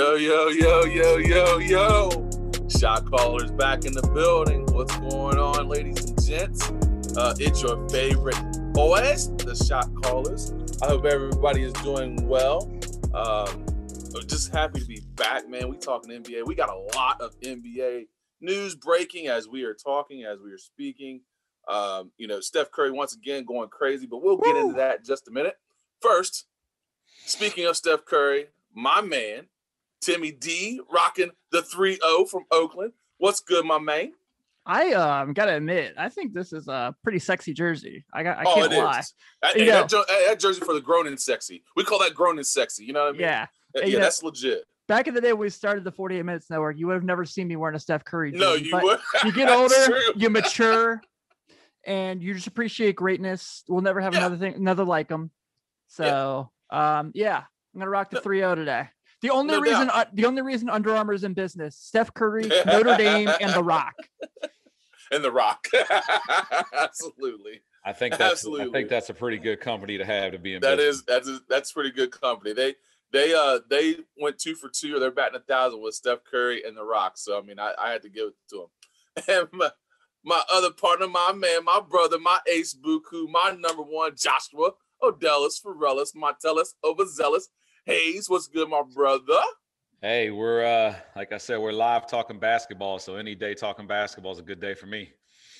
Yo, yo, yo, yo, yo, yo. Shot callers back in the building. What's going on, ladies and gents? Uh, it's your favorite boys, the shot callers. I hope everybody is doing well. Um, just happy to be back, man. We talking NBA. We got a lot of NBA news breaking as we are talking, as we are speaking. Um, you know, Steph Curry once again going crazy, but we'll get into that in just a minute. First, speaking of Steph Curry, my man, Timmy D, rocking the 3 0 from Oakland. What's good, my man? I um gotta admit, I think this is a pretty sexy jersey. I got I oh, can't lie. That, hey, that, that, jersey for the grown and sexy. We call that grown and sexy. You know what I mean? Yeah. Yeah, yeah that's legit. Back in the day, when we started the 48 Minutes Network, you would have never seen me wearing a Steph Curry. Jersey, no, you would. you get older, you mature, and you just appreciate greatness. We'll never have yeah. another thing, another like them. So, yeah. um, yeah, I'm gonna rock the 3-0 today. The only no reason, uh, the only reason Under Armour is in business: Steph Curry, Notre Dame, and The Rock. And The Rock, absolutely. I think that's absolutely. I think that's a pretty good company to have to be in. That business. is that's a, that's pretty good company. They they uh they went two for two, or they're batting a thousand with Steph Curry and The Rock. So I mean, I, I had to give it to them. And my, my other partner, my man, my brother, my ace Buku, my number one, Joshua Odellis, Forellis, Martellus, Overzealous. Hayes, what's good, my brother? Hey, we're uh like I said, we're live talking basketball. So any day talking basketball is a good day for me.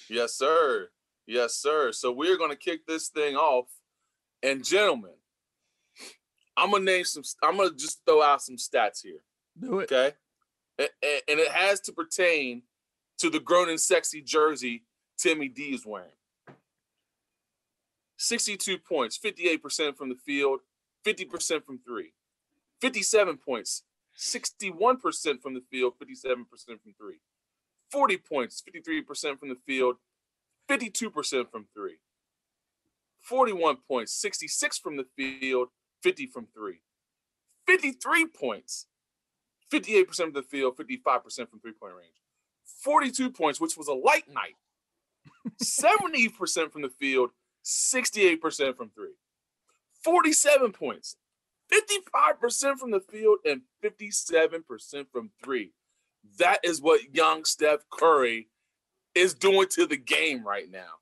Yes, sir. Yes, sir. So we're gonna kick this thing off. And gentlemen, I'm gonna name some. I'm gonna just throw out some stats here. Do it. Okay. And, and it has to pertain to the grown and sexy jersey Timmy D is wearing. 62 points, 58% from the field, 50% from three. 57 points, 61% from the field, 57% from three. 40 points, 53% from the field, 52% from three. 41 points, 66 from the field, 50 from three. 53 points, 58% from the field, 55% from three point range. 42 points, which was a light night. 70% from the field, 68% from three. 47 points, 55% from the field, and 57% from three. That is what young Steph Curry is doing to the game right now.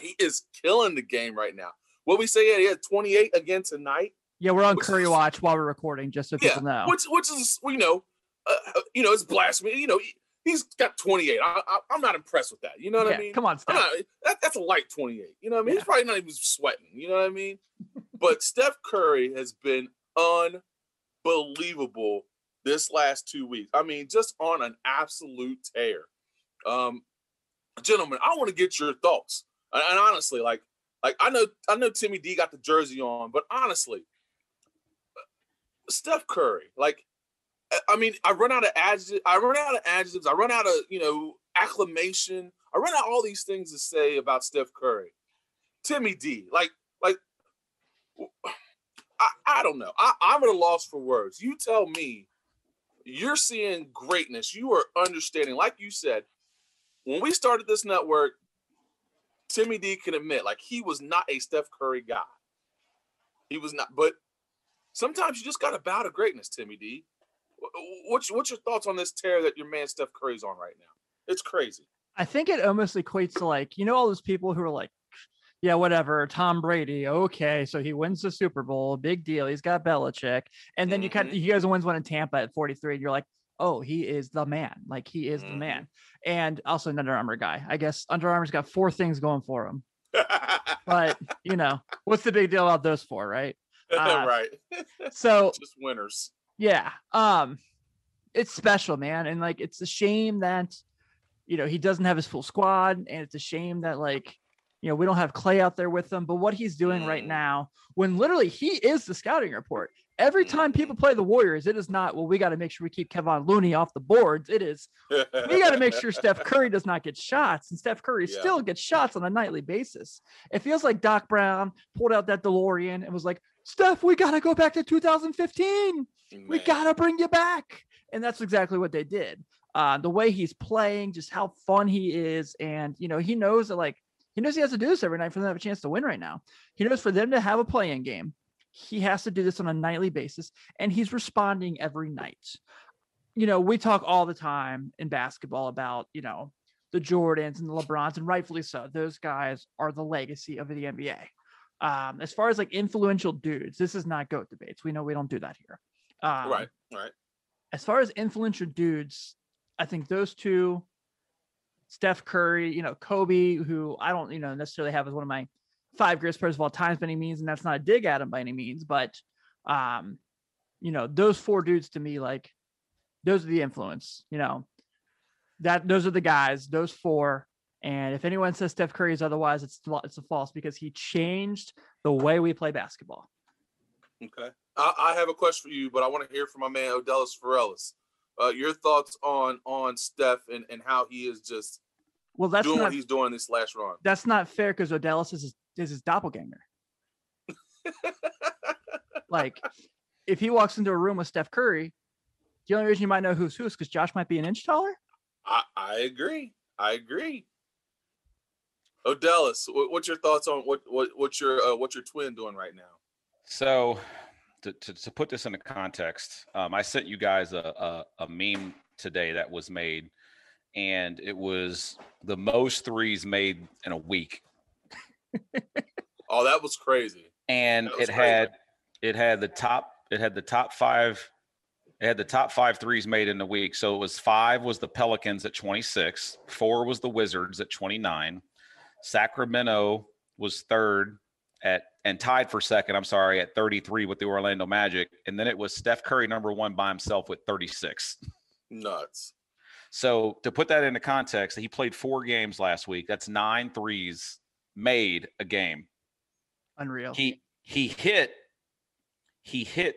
He is killing the game right now. What we say, yeah, he had 28 again tonight. Yeah, we're on Curry is, Watch while we're recording, just so yeah, people know. Which, which is, you know, uh, uh you know, it's blasphemy. You know, he, has got 28. I, am not impressed with that. You know what yeah, I mean? Come on, Steph. Not, that, that's a light 28. You know what I mean? Yeah. He's probably not even sweating. You know what I mean? but Steph Curry has been unbelievable this last two weeks. I mean, just on an absolute tear. Um, gentlemen, I want to get your thoughts. And, and honestly, like, like I know, I know Timmy D got the jersey on, but honestly, Steph Curry, like, I mean, I run out of adjectives. I run out of adjectives. I run out of you know acclamation. I run out all these things to say about Steph Curry. Timmy D, like, like, I, I don't know. I, I'm at a loss for words. You tell me, you're seeing greatness. You are understanding, like you said, when we started this network, Timmy D can admit, like, he was not a Steph Curry guy. He was not, but sometimes you just got to bow to greatness, Timmy D. What's what's your thoughts on this tear that your man Steph Curry's on right now? It's crazy. I think it almost equates to like you know all those people who are like, yeah, whatever. Tom Brady, okay, so he wins the Super Bowl, big deal. He's got Belichick, and then mm-hmm. you kind of, he goes and wins one in Tampa at 43, and you're like, oh, he is the man. Like he is mm-hmm. the man. And also an Under Armour guy. I guess Under Armour's got four things going for him. but you know, what's the big deal about those four, right? Uh, right. so just winners. Yeah. Um, it's special, man. And like it's a shame that you know he doesn't have his full squad, and it's a shame that like you know we don't have Clay out there with him. But what he's doing mm. right now, when literally he is the scouting report. Every time mm-hmm. people play the Warriors, it is not, well, we got to make sure we keep Kevon Looney off the boards. It is, we got to make sure Steph Curry does not get shots. And Steph Curry yeah. still gets shots on a nightly basis. It feels like Doc Brown pulled out that DeLorean and was like, Steph, we got to go back to 2015. Man. We got to bring you back. And that's exactly what they did. Uh, the way he's playing, just how fun he is. And, you know, he knows that, like, he knows he has to do this every night for them to have a chance to win right now. He knows for them to have a playing game, he has to do this on a nightly basis and he's responding every night. You know, we talk all the time in basketball about, you know, the Jordans and the LeBrons, and rightfully so. Those guys are the legacy of the NBA. Um, as far as like influential dudes, this is not GOAT debates. We know we don't do that here. Um, right, right. As far as influential dudes, I think those two, Steph Curry, you know, Kobe, who I don't, you know, necessarily have as one of my five greatest players of all time by any means, and that's not a dig at him by any means, but um, you know, those four dudes to me, like those are the influence, you know. That those are the guys, those four. And if anyone says Steph Curry is otherwise, it's it's a false because he changed the way we play basketball. Okay. I, I have a question for you, but I want to hear from my man Odellis Ferellis. Uh, your thoughts on on Steph and, and how he is just well that's doing not, what he's doing this last run. That's not fair because Odellis is his, is his doppelganger. like if he walks into a room with Steph Curry, the only reason you might know who's who is because Josh might be an inch taller. I, I agree. I agree. Odellis, what's your thoughts on what what what's your uh, what's your twin doing right now? So, to, to, to put this into context, um, I sent you guys a, a, a meme today that was made, and it was the most threes made in a week. oh, that was crazy. And was it crazy. had it had the top it had the top five it had the top five threes made in the week. So it was five was the Pelicans at 26, four was the Wizards at 29, Sacramento was third at and tied for second, I'm sorry, at 33 with the Orlando Magic. And then it was Steph Curry number one by himself with 36. Nuts. So to put that into context, he played four games last week. That's nine threes made a game. Unreal. He he hit he hit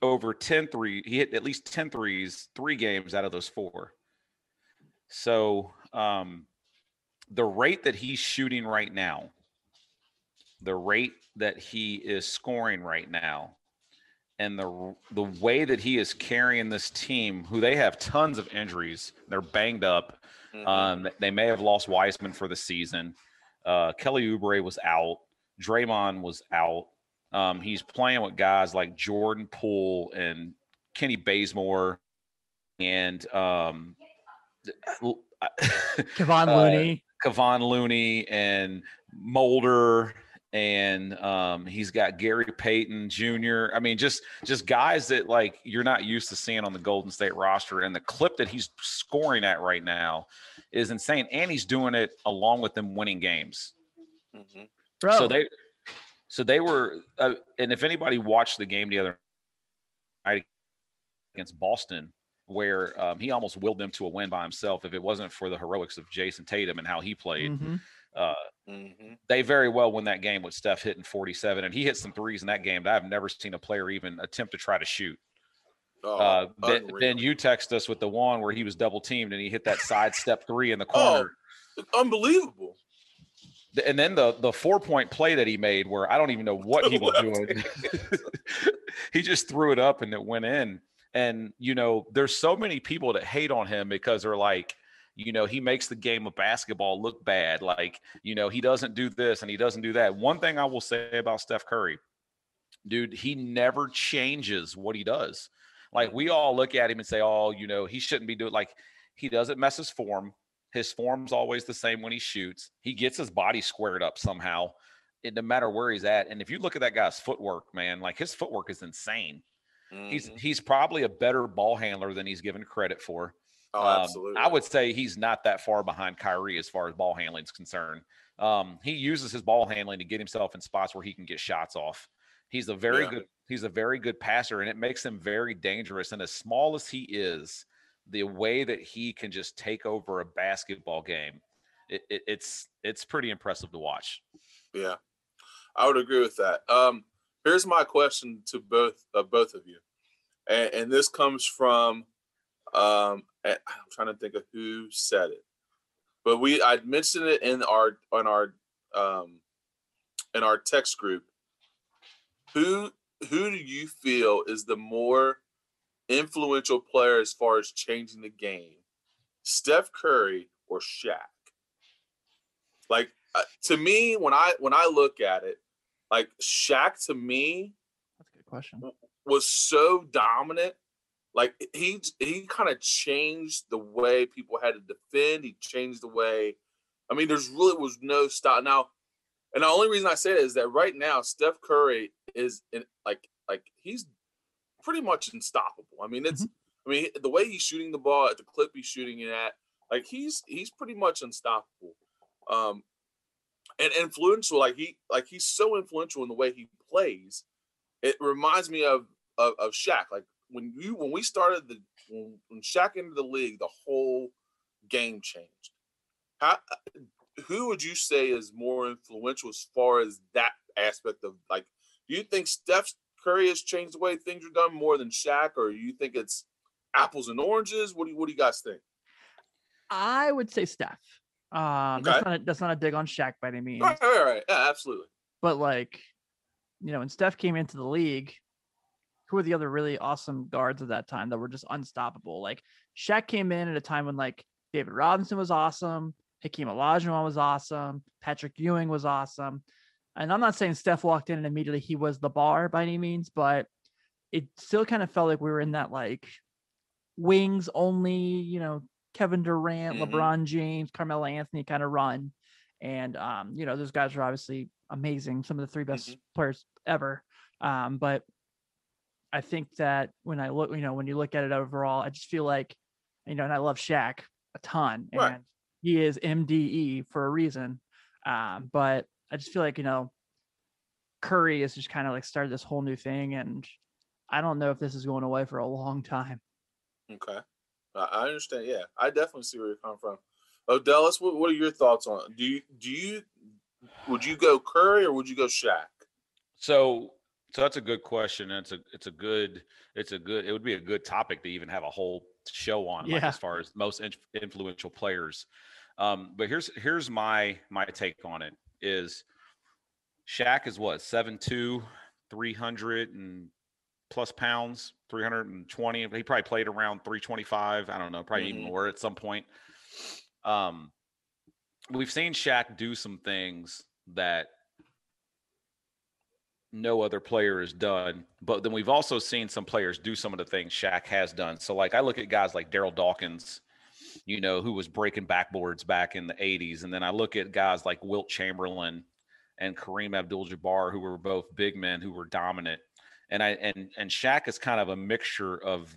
over 10 three. He hit at least 10 threes, three games out of those four. So um, the rate that he's shooting right now, the rate that he is scoring right now, and the the way that he is carrying this team, who they have tons of injuries, they're banged up. Mm-hmm. Um, they may have lost Wiseman for the season. Uh, Kelly Oubre was out. Draymond was out. Um, he's playing with guys like Jordan Poole and Kenny Bazemore and um, Kevon Looney, uh, Kevon Looney, and Mulder, and um, he's got Gary Payton Jr. I mean, just just guys that like you're not used to seeing on the Golden State roster, and the clip that he's scoring at right now is insane, and he's doing it along with them winning games. Mm-hmm. So they so they were, uh, and if anybody watched the game the other night against Boston, where um, he almost willed them to a win by himself, if it wasn't for the heroics of Jayson Tatum and how he played, mm-hmm. Uh, mm-hmm. they very well won that game with Steph hitting 47, and he hit some threes in that game that I've never seen a player even attempt to try to shoot. Oh, uh, then, then, you text us with the one where he was double teamed and he hit that side step three in the corner. Oh, unbelievable and then the the four point play that he made where I don't even know what he was doing. he just threw it up and it went in. And you know, there's so many people that hate on him because they're like, you know, he makes the game of basketball look bad. Like, you know, he doesn't do this and he doesn't do that. One thing I will say about Steph Curry, dude, he never changes what he does. Like we all look at him and say, "Oh, you know, he shouldn't be doing." Like he doesn't mess his form. His form's always the same when he shoots. He gets his body squared up somehow, no matter where he's at. And if you look at that guy's footwork, man, like his footwork is insane. Mm-hmm. He's he's probably a better ball handler than he's given credit for. Oh, um, absolutely. I would say he's not that far behind Kyrie as far as ball handling is concerned. Um, he uses his ball handling to get himself in spots where he can get shots off. He's a very yeah. good he's a very good passer, and it makes him very dangerous. And as small as he is, the way that he can just take over a basketball game, it, it, it's it's pretty impressive to watch. Yeah, I would agree with that. Um, here's my question to both uh, both of you, and, and this comes from um, I'm trying to think of who said it, but we I mentioned it in our on our um, in our text group. Who who do you feel is the more influential player as far as changing the game, Steph Curry or Shaq? Like uh, to me, when I when I look at it, like Shaq to me that's a good question. was so dominant. Like he he kind of changed the way people had to defend. He changed the way. I mean, there's really was no stop now. And the only reason I say that is that right now Steph Curry is in like like he's pretty much unstoppable. I mean, it's I mean the way he's shooting the ball at the clip he's shooting it at, like he's he's pretty much unstoppable. Um and influential, like he like he's so influential in the way he plays. It reminds me of of, of Shaq. Like when you when we started the when, Shaq entered the league, the whole game changed. How uh, who would you say is more influential as far as that aspect of like do you think Steph Curry has changed the way things are done more than Shaq, or you think it's apples and oranges? What do you what do you guys think? I would say Steph. Um, Okay. that's not a, that's not a dig on Shaq by any means, All right, all right, yeah, absolutely. but like, you know, when Steph came into the league, who were the other really awesome guards at that time that were just unstoppable? Like Shaq came in at a time when like David Robinson was awesome, Hakeem Olajuwon was awesome, Patrick Ewing was awesome, and I'm not saying Steph walked in and immediately he was the bar by any means, but it still kind of felt like we were in that like wings only, you know, Kevin Durant, Mhm. LeBron James, Carmelo Anthony kind of run. And um, you know, those guys are obviously amazing, some of the three best players ever. Um, but I think that when I look, you know, when you look at it overall, I just feel like, you know, and I love Shaq a ton, Right. and he is MDE for a reason. Um, but I just feel like, you know, Curry has just kind of like started this whole new thing, and I don't know if this is going away for a long time. Okay, I, I understand. Yeah, I definitely see where you're coming from. Odellis, what, what are your thoughts on it? Do you do you would you go Curry or would you go Shaq? So so that's a good question. It's a it's a good it's a good it would be a good topic to even have a whole show on like as far as most in, influential players. Um, but here's here's my my take on it is Shaq is what 7'2, 300 and plus pounds, 320. He probably played around 325. I don't know, probably even Mhm. more at some point. Um we've seen Shaq do some things that no other player has done. But then we've also seen some players do some of the things Shaq has done. So like I look at guys like Darryl Dawkins, you know, who was breaking backboards back in the 80s. And then I look at guys like Wilt Chamberlain and Kareem Abdul-Jabbar, who were both big men who were dominant. And I and and Shaq is kind of a mixture of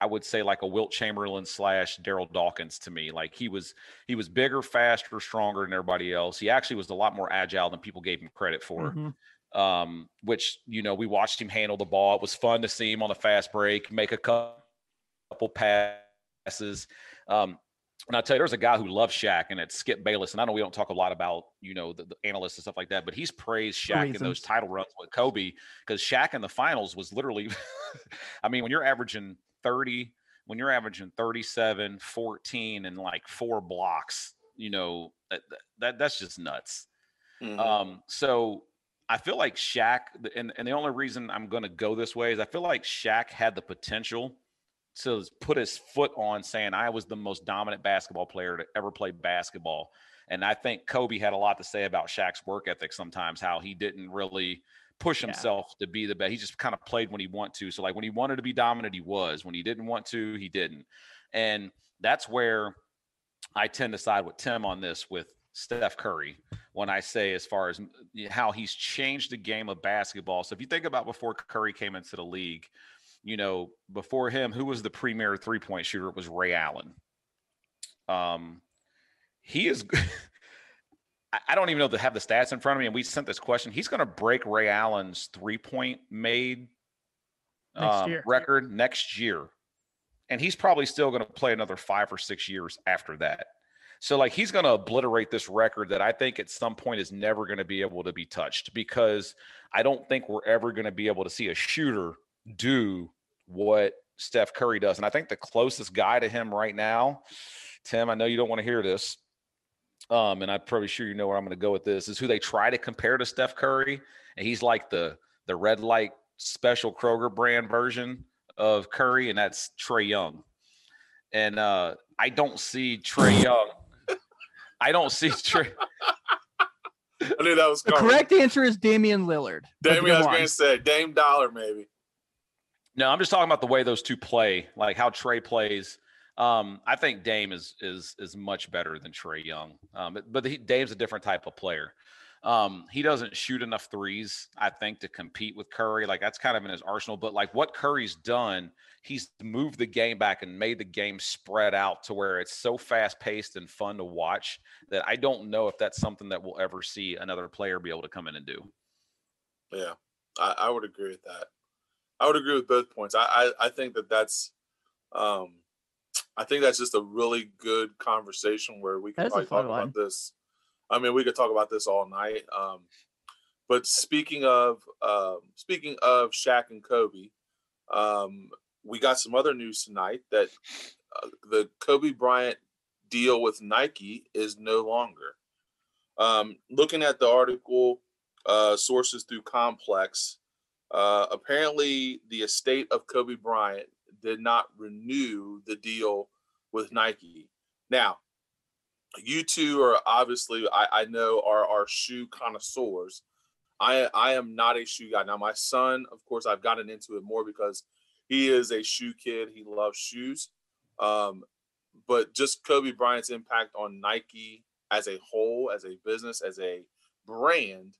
I would say like a Wilt Chamberlain slash Darryl Dawkins to me. Like he was he was bigger, faster, stronger than everybody else. He actually was a lot more agile than people gave him credit for Mhm. um, which you know we watched him handle the ball. It was fun to see him on the fast break make a couple passes. Um, and I'll tell you, there's a guy who loves Shaq, and it's Skip Bayless. And I know we don't talk a lot about you know the, the analysts and stuff like that, but he's praised Shaq in those title runs with Kobe because Shaq in the finals was literally, I mean, when you're averaging 30, when you're averaging 37, 14, and like four blocks, you know that, that that's just nuts. Mhm. Um, so I feel like Shaq, and, and the only reason I'm going to go this way is I feel like Shaq had the potential to put his foot on saying, I was the most dominant basketball player to ever play basketball. And I think Kobe had a lot to say about Shaq's work ethic sometimes, how he didn't really push Yeah. himself to be the best. He just kind of played when he wanted to. So, like, when he wanted to be dominant, he was. When he didn't want to, he didn't. And that's where I tend to side with Tim on this with Steph Curry when I say as far as mm, how he's changed the game of basketball. So if you think about before Curry came into the league, you know, before him, who was the premier three point shooter? It was Ray Allen. Um, he is. I- don't even know to have the stats in front of me, and we sent this question. He's going to break Ray Allen's three point made Next um, record next year, and he's probably still going to play another five or six years after that. So, like, he's going to obliterate this record that I think at some point is never going to be able to be touched because I don't think we're ever going to be able to see a shooter do what Steph Curry does. And I think the closest guy to him right now, Tim, I know you don't want to hear this. Um, and I'm probably sure you know where I'm going to go with this is who they try to compare to Steph Curry, and he's like the the red light special Kroger brand version of Curry, and that's Trae Young. And uh, I don't see Trae Young. I don't see Trae. I knew that was The correct answer is Damian Lillard. Damian, good I was one. going to say Dame Dollar, maybe. No, I'm just talking about the way those two play, like how Trae plays. Um, I think Dame is is is much better than Trae Young. Um, but, he, Dame's a different type of player. Um, he doesn't shoot enough threes, I think, to compete with Curry. Like that's kind of in his arsenal. But like what Curry's done, he's moved the game back and made the game spread out to where it's so fast paced and fun to watch that I don't know if that's something that we'll ever see another player be able to come in and do. Yeah, I, I would agree with that. I would agree with both points. I, I, I think that that's, um, I think that's just a really good conversation where we can probably talk about this. I mean, we could talk about this all night. Um, but speaking of um, speaking of Shaq and Kobe, um, we got some other news tonight that uh, the Kobe Bryant deal with Nike is no longer. Um, looking at the article, uh, sources through Complex, uh, apparently the estate of Kobe Bryant did not renew the deal with Nike. Now, you two are obviously, I, I know, are are shoe connoisseurs. I I am not a shoe guy. Now, my son, of course, I've gotten into it more because he is a shoe kid. He loves shoes. Um, but just Kobe Bryant's impact on Nike as a whole, as a business, as a brand,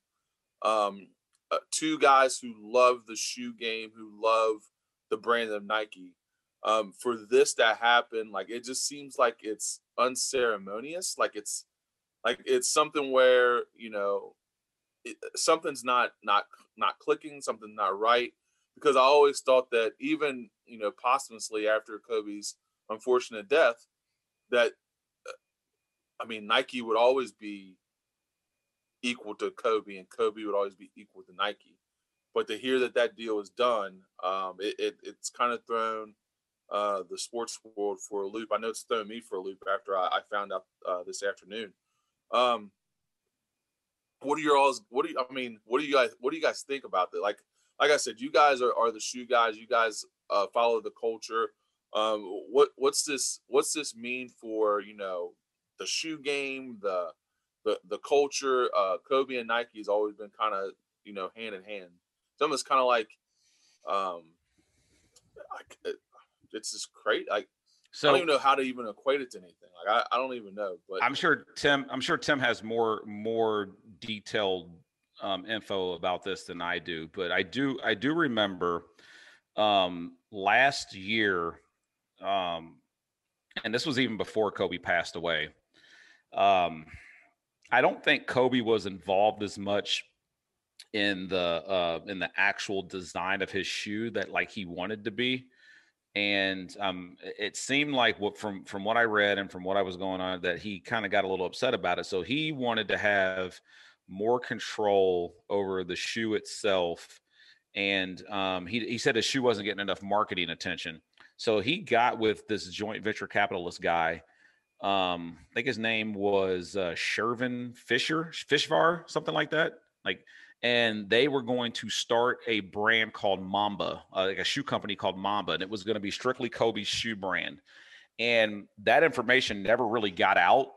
um, uh, two guys who love the shoe game, who love the brand of Nike. Um, for this to happen, like it just seems like it's unceremonious. Like it's like it's something where you know it, something's not not not clicking, something's not right. Because I always thought that even you know posthumously after Kobe's unfortunate death, that uh, I mean Nike would always be equal to Kobe, and Kobe would always be equal to Nike. But to hear that that deal is done, um, it, it, it's kind of thrown uh, the sports world for a loop. I know it's thrown me for a loop after I, I found out uh, this afternoon. Um, what are your all's? What do you? I mean, what do you guys? What do you guys think about that? Like, like I said, you guys are, are the shoe guys. You guys uh, follow the culture. Um, what what's this? What's this mean for you know the shoe game, the the the culture? Uh, Kobe and Nike has always been kind of you know hand in hand. Some is kind of like, um, I, it's just great. Like so, I don't even know how to even equate it to anything. Like I, I don't even know. But I'm sure Tim. I'm sure Tim has more more detailed um, info about this than I do. But I do I do remember um, last year, um, and this was even before Kobe passed away. Um, I don't think Kobe was involved as much in the uh, in the actual design of his shoe that like he wanted to be and um, it seemed like what from from what I read and from what I was going on that he kind of got a little upset about it. So he wanted to have more control over the shoe itself, and um, he he said his shoe wasn't getting enough marketing attention. So he got with this joint venture capitalist guy. Um, I think his name was uh, Shervin Fisher, Fishvar, something like that. Like and they were going to start a brand called Mamba, uh, like a shoe company called Mamba, and it was going to be strictly Kobe's shoe brand. And that information never really got out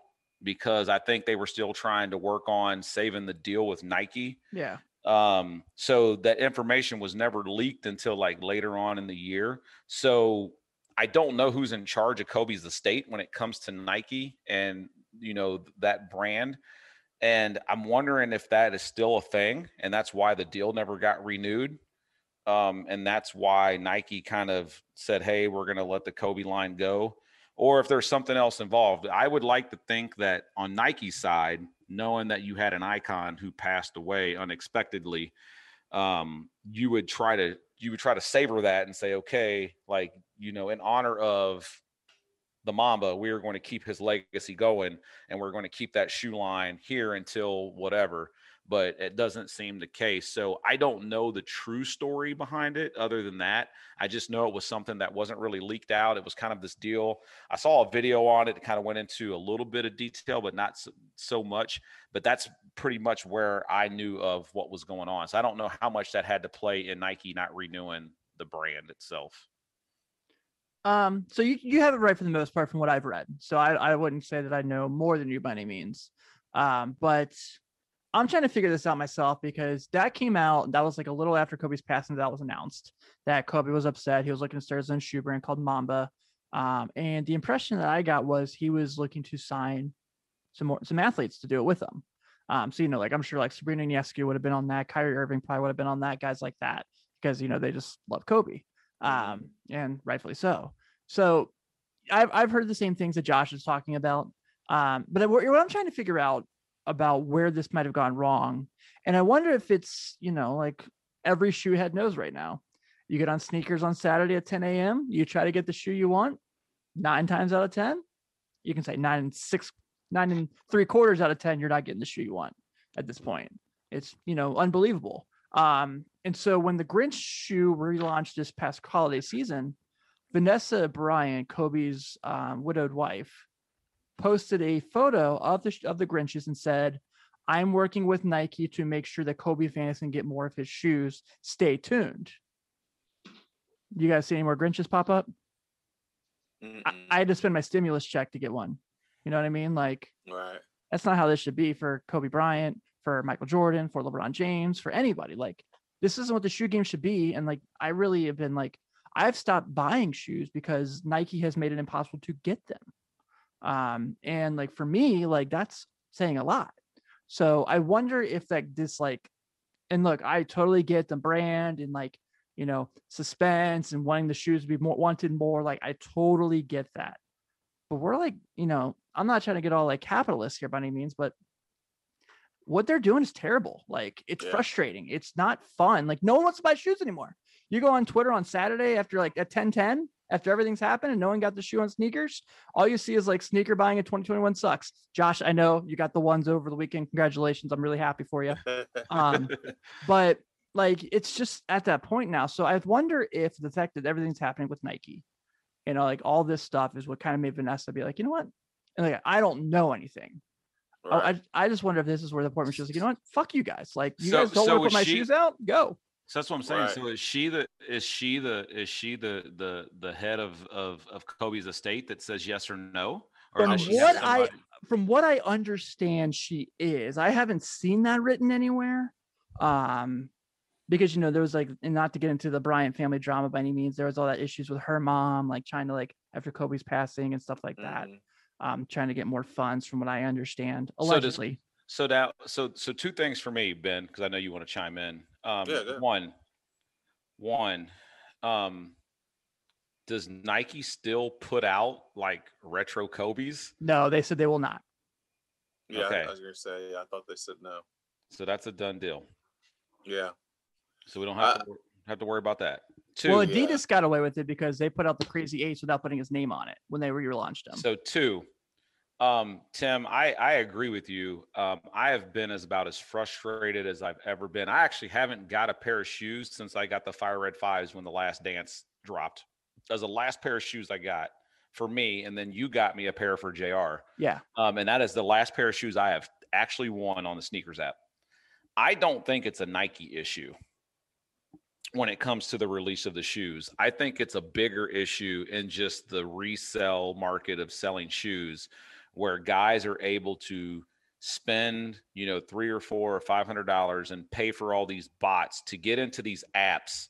because I think they were still trying to work on saving the deal with Nike. Yeah. Um, so that information was never leaked until like later on in the year. So I don't know who's in charge of Kobe's estate when it comes to Nike and you know that brand. And I'm wondering if that is still a thing, and that's why the deal never got renewed. Um, and that's why Nike kind of said, "Hey, we're going to let the Kobe line go," or if there's something else involved. I would like to think that on Nike's side, knowing that you had an icon who passed away unexpectedly, um, you would try to you would try to savor that and say, "Okay, like you know, in honor of." the Mamba, we are going to keep his legacy going and we're going to keep that shoe line here until whatever. But it doesn't seem the case. So I don't know the true story behind it other than that. I just know it was something that wasn't really leaked out. It was kind of this deal. I saw a video on it kind of went into a little bit of detail, but not so, so much. But that's pretty much where I knew of what was going on. So I don't know how much that had to play in Nike not renewing the brand itself. Um, so you, you have it right for the most part from what I've read. So I, I wouldn't say that I know more than you by any means. Um, but I'm trying to figure this out myself because that came out. That was like a little after Kobe's passing. That was announced that Kobe was upset. He was looking to start his own shoe brand called Mamba. Um, and the impression that I got was he was looking to sign some more some athletes to do it with him. Um, so you know, like I'm sure like Sabrina Ionescu would have been on that. Kyrie Irving probably would have been on that. Guys like that because you know they just love Kobe, um, and rightfully so. So I've I've heard the same things that Josh is talking about. Um, but what I'm trying to figure out about where this might have gone wrong, and I wonder if it's you know like every shoe head knows right now. You get on sneakers on Saturday at 10 a.m. You try to get the shoe you want. Nine times out of ten, you can say nine and six, nine and three quarters out of ten, you're not getting the shoe you want at this point. It's you know unbelievable. Um, and so when the Grinch shoe relaunched this past holiday season, Vanessa Bryant, Kobe's um, widowed wife, posted a photo of the of the Grinches and said, "I'm working with Nike to make sure that Kobe fans can get more of his shoes. Stay tuned." You guys see any more Grinches pop up? I, I had to spend my stimulus check to get one. You know what I mean? Like, right. that's not how this should be for Kobe Bryant, for Michael Jordan, for LeBron James, for anybody. Like, this isn't what the shoe game should be. And like, I really have been like, I've stopped buying shoes because Nike has made it impossible to get them. Um, and like for me, like that's saying a lot. So I wonder if like this like, and look, I totally get the brand and like, you know, suspense and wanting the shoes to be more wanted more. Like I totally get that. But we're like, you know, I'm not trying to get all like capitalist here by any means, but what they're doing is terrible. Like it's Yeah. frustrating. It's not fun. Like no one wants to buy shoes anymore. You go on Twitter on Saturday after like at 10 10, after everything's happened and no one got the shoe on sneakers, all you see is like sneaker buying in 2021 sucks. Josh, I know you got the ones over the weekend. Congratulations. I'm really happy for you. Um, but like it's just at that point now. So I wonder if the fact that everything's happening with Nike, you know, like all this stuff is what kind of made Vanessa be like, you know what? And like I don't know anything. Right. I, I just wonder if this is where the point where was like, you know what? Fuck you guys. Like you So- guys don't so want to put my she- shoes out? Go. So that's what I'm saying. Right. So is she the is she the is she the the the head of of of Kobe's estate that says yes or no? Or From does she have what I- From what I understand, she is. I haven't seen that written anywhere. Um, because you know, there was like, and not to get into the Bryant family drama by any means, there was all that issues with her mom, like trying to like after Kobe's passing and stuff like that. Mhm. Um, trying to get more funds from what I understand. So does- Allegedly. So now, so so two things for me, Ben, because I know you want to chime in. Um, Yeah, go one, one, um, does Nike still put out like retro Kobe's? no, they said they will not. Yeah, Okay. I was gonna say. Yeah, I thought they said no. So that's a done deal. Yeah. So we don't have Uh, to have to worry about that. Two, Well, yeah. Adidas got away with it because they put out the crazy eights without putting his name on it when they relaunched them. So two, um, Tim, I I agree with you. Um, I have been as about as frustrated as I've ever been. I actually haven't got a pair of shoes since I got the Fire Red Fives when the Last Dance dropped. That was the last pair of shoes I got for me, and then you got me a pair for Jr. yeah, Um, and that is the last pair of shoes I have actually won on the sneakers app. I don't think it's a Nike issue when it comes to the release of the shoes. I think it's a bigger issue in just the resale market of selling shoes where guys are able to spend, you know, three or four or five hundred dollars and pay for all these bots to get into these apps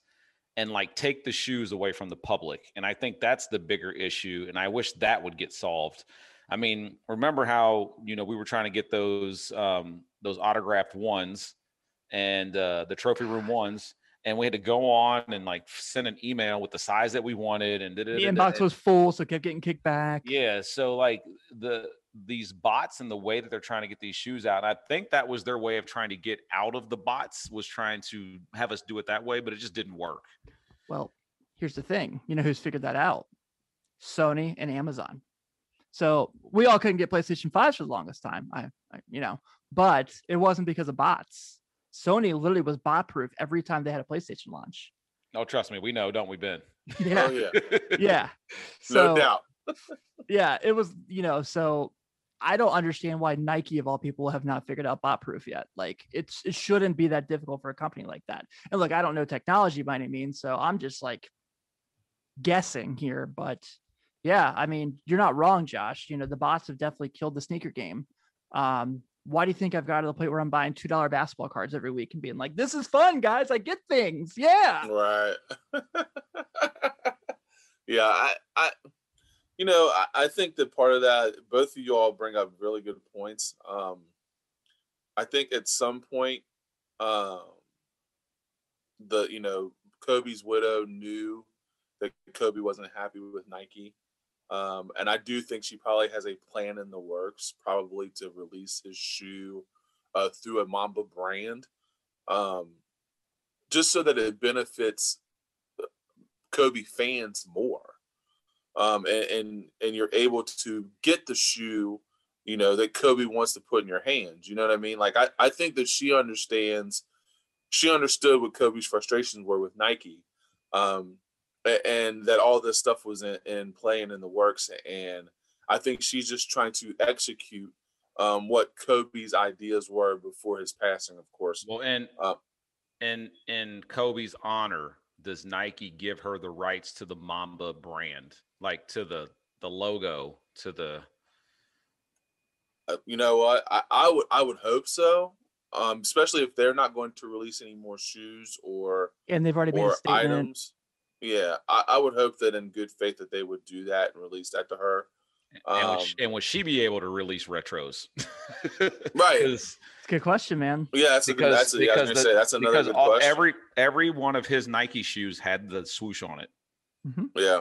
and like take the shoes away from the public. And I think that's the bigger issue. And I wish that would get solved. I mean, remember how you know we were trying to get those um, those autographed ones and uh, the trophy room ones, and we had to go on and like send an email with the size that we wanted, and the inbox was full, so it kept getting kicked back. yeah. So like the these bots and the way that they're trying to get these shoes out, I think that was their way of trying to get out of the bots was trying to have us do it that way, but it just didn't work. Well, here's the thing. You know who's figured that out? Sony and Amazon. So we all couldn't get PlayStation 5s for the longest time. I, I you know, but it wasn't because of bots. Sony literally was bot proof every time they had a PlayStation launch. Oh, trust me, we know, don't we, Ben? Yeah. Oh yeah. yeah. No So doubt. yeah, it was, you know, so I don't understand why Nike of all people have not figured out bot proof yet. Like it's it shouldn't be that difficult for a company like that. And look, I don't know technology by any means, so I'm just like guessing here, but yeah, I mean, you're not wrong, Josh. You know, the bots have definitely killed the sneaker game. Um, why do you think I've got to the point where I'm buying two dollar basketball cards every week and being like, this is fun, guys. I get things. Yeah. Right. yeah, I, I, you know, I, I think that part of that, both of you all bring up really good points. Um, I think at some point, um, the you know Kobe's widow knew that Kobe wasn't happy with Nike. Um, and I do think she probably has a plan in the works, probably to release his shoe uh, through a Mamba brand, um, just so that it benefits uh, Kobe fans more. Um, and, and and you're able to get the shoe, you know, that Kobe wants to put in your hands. You know what I mean? Like I, I think that she understands, she understood what Kobe's frustrations were with Nike. Um, and that all this stuff was in, in playing in the works and i think she's just trying to execute um, what kobe's ideas were before his passing of course. Well and uh, in in kobe's honor does nike give her the rights to the mamba brand? Like to the the logo to the uh, you know what? I, I would i would hope so um, especially if they're not going to release any more shoes or and they've already made a statement. items yeah, I, I, would hope that in good faith that they would do that and release that to her. Um, and, would she, and, would she, be able to release retros? right. It's a good question, man. Yeah, that's because, a, that's a, because the, say, that's another because all, every every one of his Nike shoes had the swoosh on it. Mm-hmm. Yeah.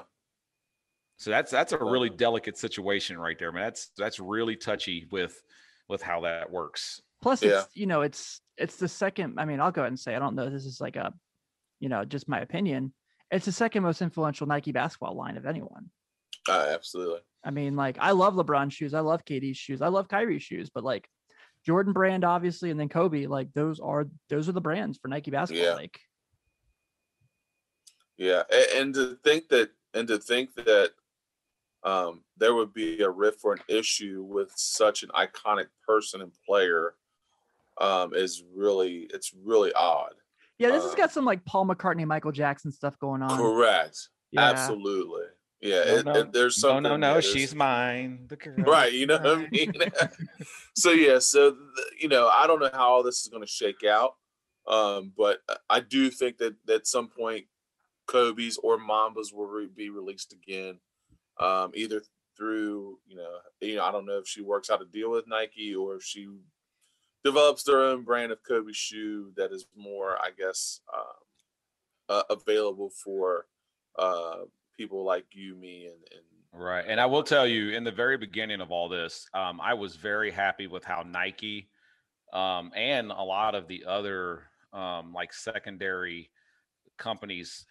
So that's that's a really delicate situation right there, man. That's that's really touchy with with how that works. Plus, yeah. it's you know, it's it's the second. I mean, I'll go ahead and say I don't know. This is like a, you know, just my opinion it's the second most influential Nike basketball line of anyone. Uh, absolutely. I mean, like I love LeBron shoes, I love KD's shoes, I love Kyrie's shoes, but like Jordan brand, obviously, and then Kobe, like those are those are the brands for Nike basketball. Yeah. Like, yeah, and, and to think that, and to think that um, there would be a rift or an issue with such an iconic person and player um, is really it's really odd. Yeah, this has um, got some like Paul McCartney, Michael Jackson stuff going on. Correct. Yeah. Absolutely. Yeah, no, it, no. It, there's something. No, no, no, she's mine. right, you know what I mean. so yeah, so you know, I don't know how all this is going to shake out, um, but I do think that at some point, Kobe's or Mambas will re- be released again, um, either through you know, you know, I don't know if she works out a deal with Nike or if she develops their own brand of Kobe shoe that is more, I guess, um, uh, available for uh, people like you, me, and, and right. And I will tell you, in the very beginning of all this, um, I was very happy with how Nike um, and a lot of the other um, like secondary companies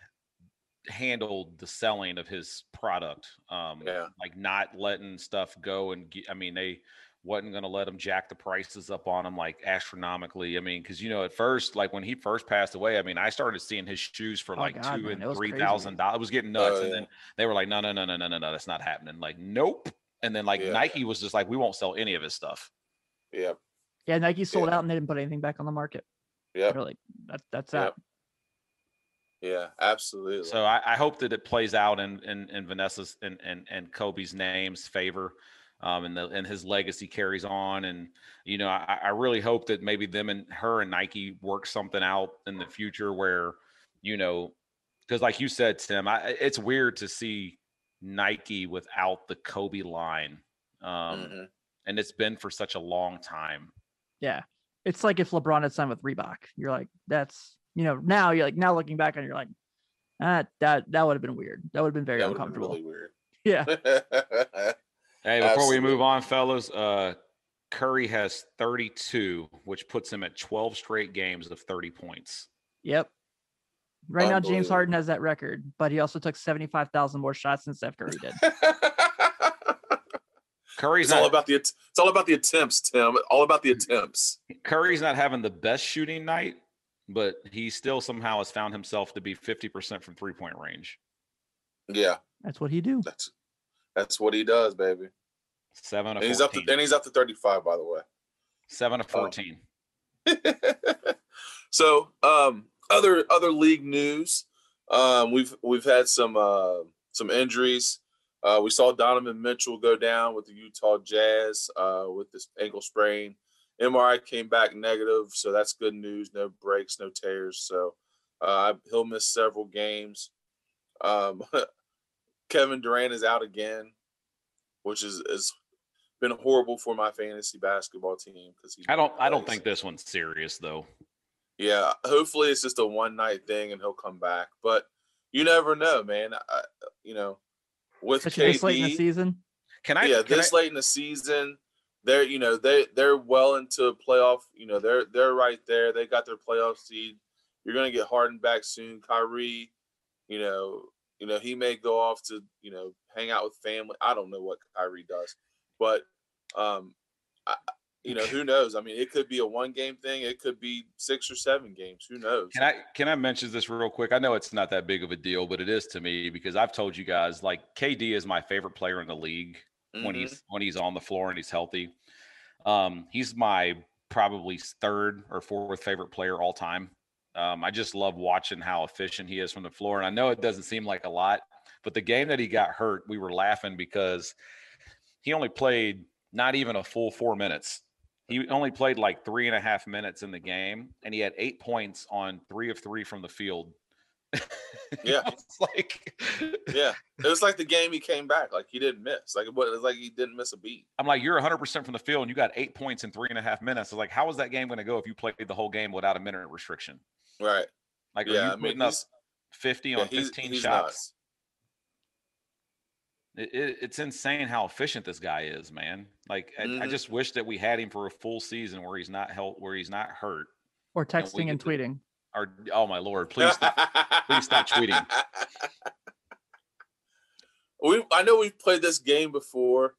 handled the selling of his product. Um, yeah. Like not letting stuff go and get, I mean, they wasn't going to let him jack the prices up on him like astronomically. I mean, because you know, at first, like when he first passed away, I mean, I started seeing his shoes for oh like God, two man, and three thousand dollars. It was getting nuts, oh, and then uh, they were like, "No, no, no, no, no, no, no, that's not happening." Like, nope. And then like yeah. Nike was just like, "We won't sell any of his stuff." Yeah. Yeah, Nike sold yeah. out and they didn't put anything back on the market. Yeah. They're like, that, that's that. Yeah, absolutely. So I, I, hope that it plays out in in, in Vanessa's and and and Kobe's name's favor um, and the and his legacy carries on. And you know, I, I really hope that maybe them and her and Nike work something out in the future where, you know, because like you said, Tim, I, it's weird to see Nike without the Kobe line, um, mm-hmm. and it's been for such a long time. Yeah, it's like if LeBron had signed with Reebok. You're like, that's you know, now you're like now looking back and you're like, ah, that that would have been weird. That would have been very that uncomfortable. Been really weird. Yeah. Hey, before Absolutely. we move on, fellas, uh, Curry has 32, which puts him at 12 straight games of 30 points. Yep. Right now, James Harden has that record, but he also took 75,000 more shots than Steph Curry did. Curry's it's not, all about the it's all about the attempts, Tim. All about the attempts. Curry's not having the best shooting night, but he still somehow has found himself to be 50% from three point range. Yeah. That's what he do. That's that's what he does, baby. Seven of and he's up to and he's up to 35, by the way. Seven of oh. 14. so um other other league news. Um we've we've had some uh some injuries. Uh we saw Donovan Mitchell go down with the Utah Jazz uh with this ankle sprain MRI came back negative, so that's good news. No breaks, no tears. So uh, he'll miss several games. Um, Kevin Durant is out again, which is is been horrible for my fantasy basketball team because I don't I don't think this one's serious though. Yeah, hopefully it's just a one night thing and he'll come back. But you never know, man. I, you know, with Especially this late in the season. Can I? Yeah, can this I, late in the season, they're you know they they're well into playoff. You know they're they're right there. They got their playoff seed. You're gonna get Harden back soon. Kyrie, you know, you know he may go off to you know hang out with family. I don't know what Kyrie does, but um, I, you know who knows? I mean, it could be a one game thing. It could be six or seven games. Who knows? Can I can I mention this real quick? I know it's not that big of a deal, but it is to me because I've told you guys like KD is my favorite player in the league mm-hmm. when he's when he's on the floor and he's healthy. Um, he's my probably third or fourth favorite player all time. Um, I just love watching how efficient he is from the floor. And I know it doesn't seem like a lot, but the game that he got hurt, we were laughing because he only played not even a full four minutes. He only played like three and a half minutes in the game, and he had eight points on three of three from the field. Yeah, it's like yeah, it was like the game he came back, like he didn't miss, like it was like he didn't miss a beat. I'm like, you're 100 percent from the field, and you got eight points in three and a half minutes. I was like, how was that game going to go if you played the whole game without a minute restriction? Right. Like, yeah, are you I putting mean, up 50 on 15 he's, he's shots? It, it, it's insane how efficient this guy is, man. Like mm-hmm. I, I, just wish that we had him for a full season where he's not held, where he's not hurt, or texting and, and tweeting. Or oh my lord, please stop, please stop tweeting. We I know we've played this game before,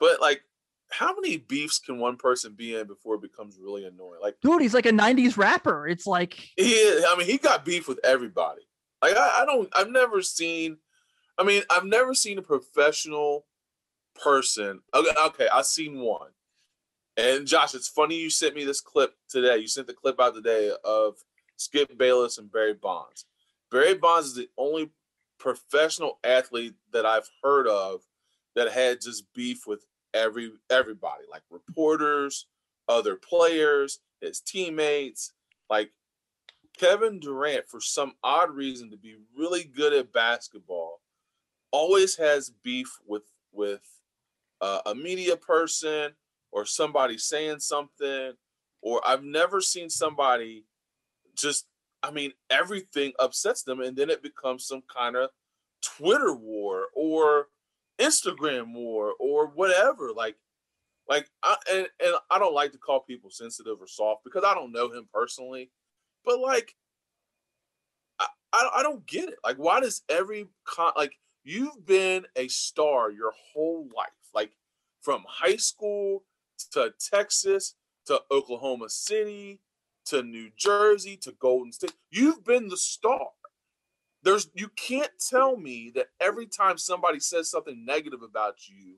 but like, how many beefs can one person be in before it becomes really annoying? Like, dude, he's like a '90s rapper. It's like he is. I mean, he got beef with everybody. Like, I, I don't. I've never seen I mean, I've never seen a professional person. Okay, okay, I've seen one. And Josh, it's funny you sent me this clip today. You sent the clip out today of Skip Bayless and Barry Bonds. Barry Bonds is the only professional athlete that I've heard of that had just beef with every everybody, like reporters, other players, his teammates. Like Kevin Durant, for some odd reason, to be really good at basketball, always has beef with with uh, a media person or somebody saying something or I've never seen somebody just I mean everything upsets them and then it becomes some kind of Twitter war or Instagram war or whatever like like I, and, and I don't like to call people sensitive or soft because I don't know him personally but like I, I, I don't get it. Like why does every con like you've been a star your whole life, like from high school to Texas to Oklahoma City to New Jersey to Golden State. You've been the star. There's you can't tell me that every time somebody says something negative about you,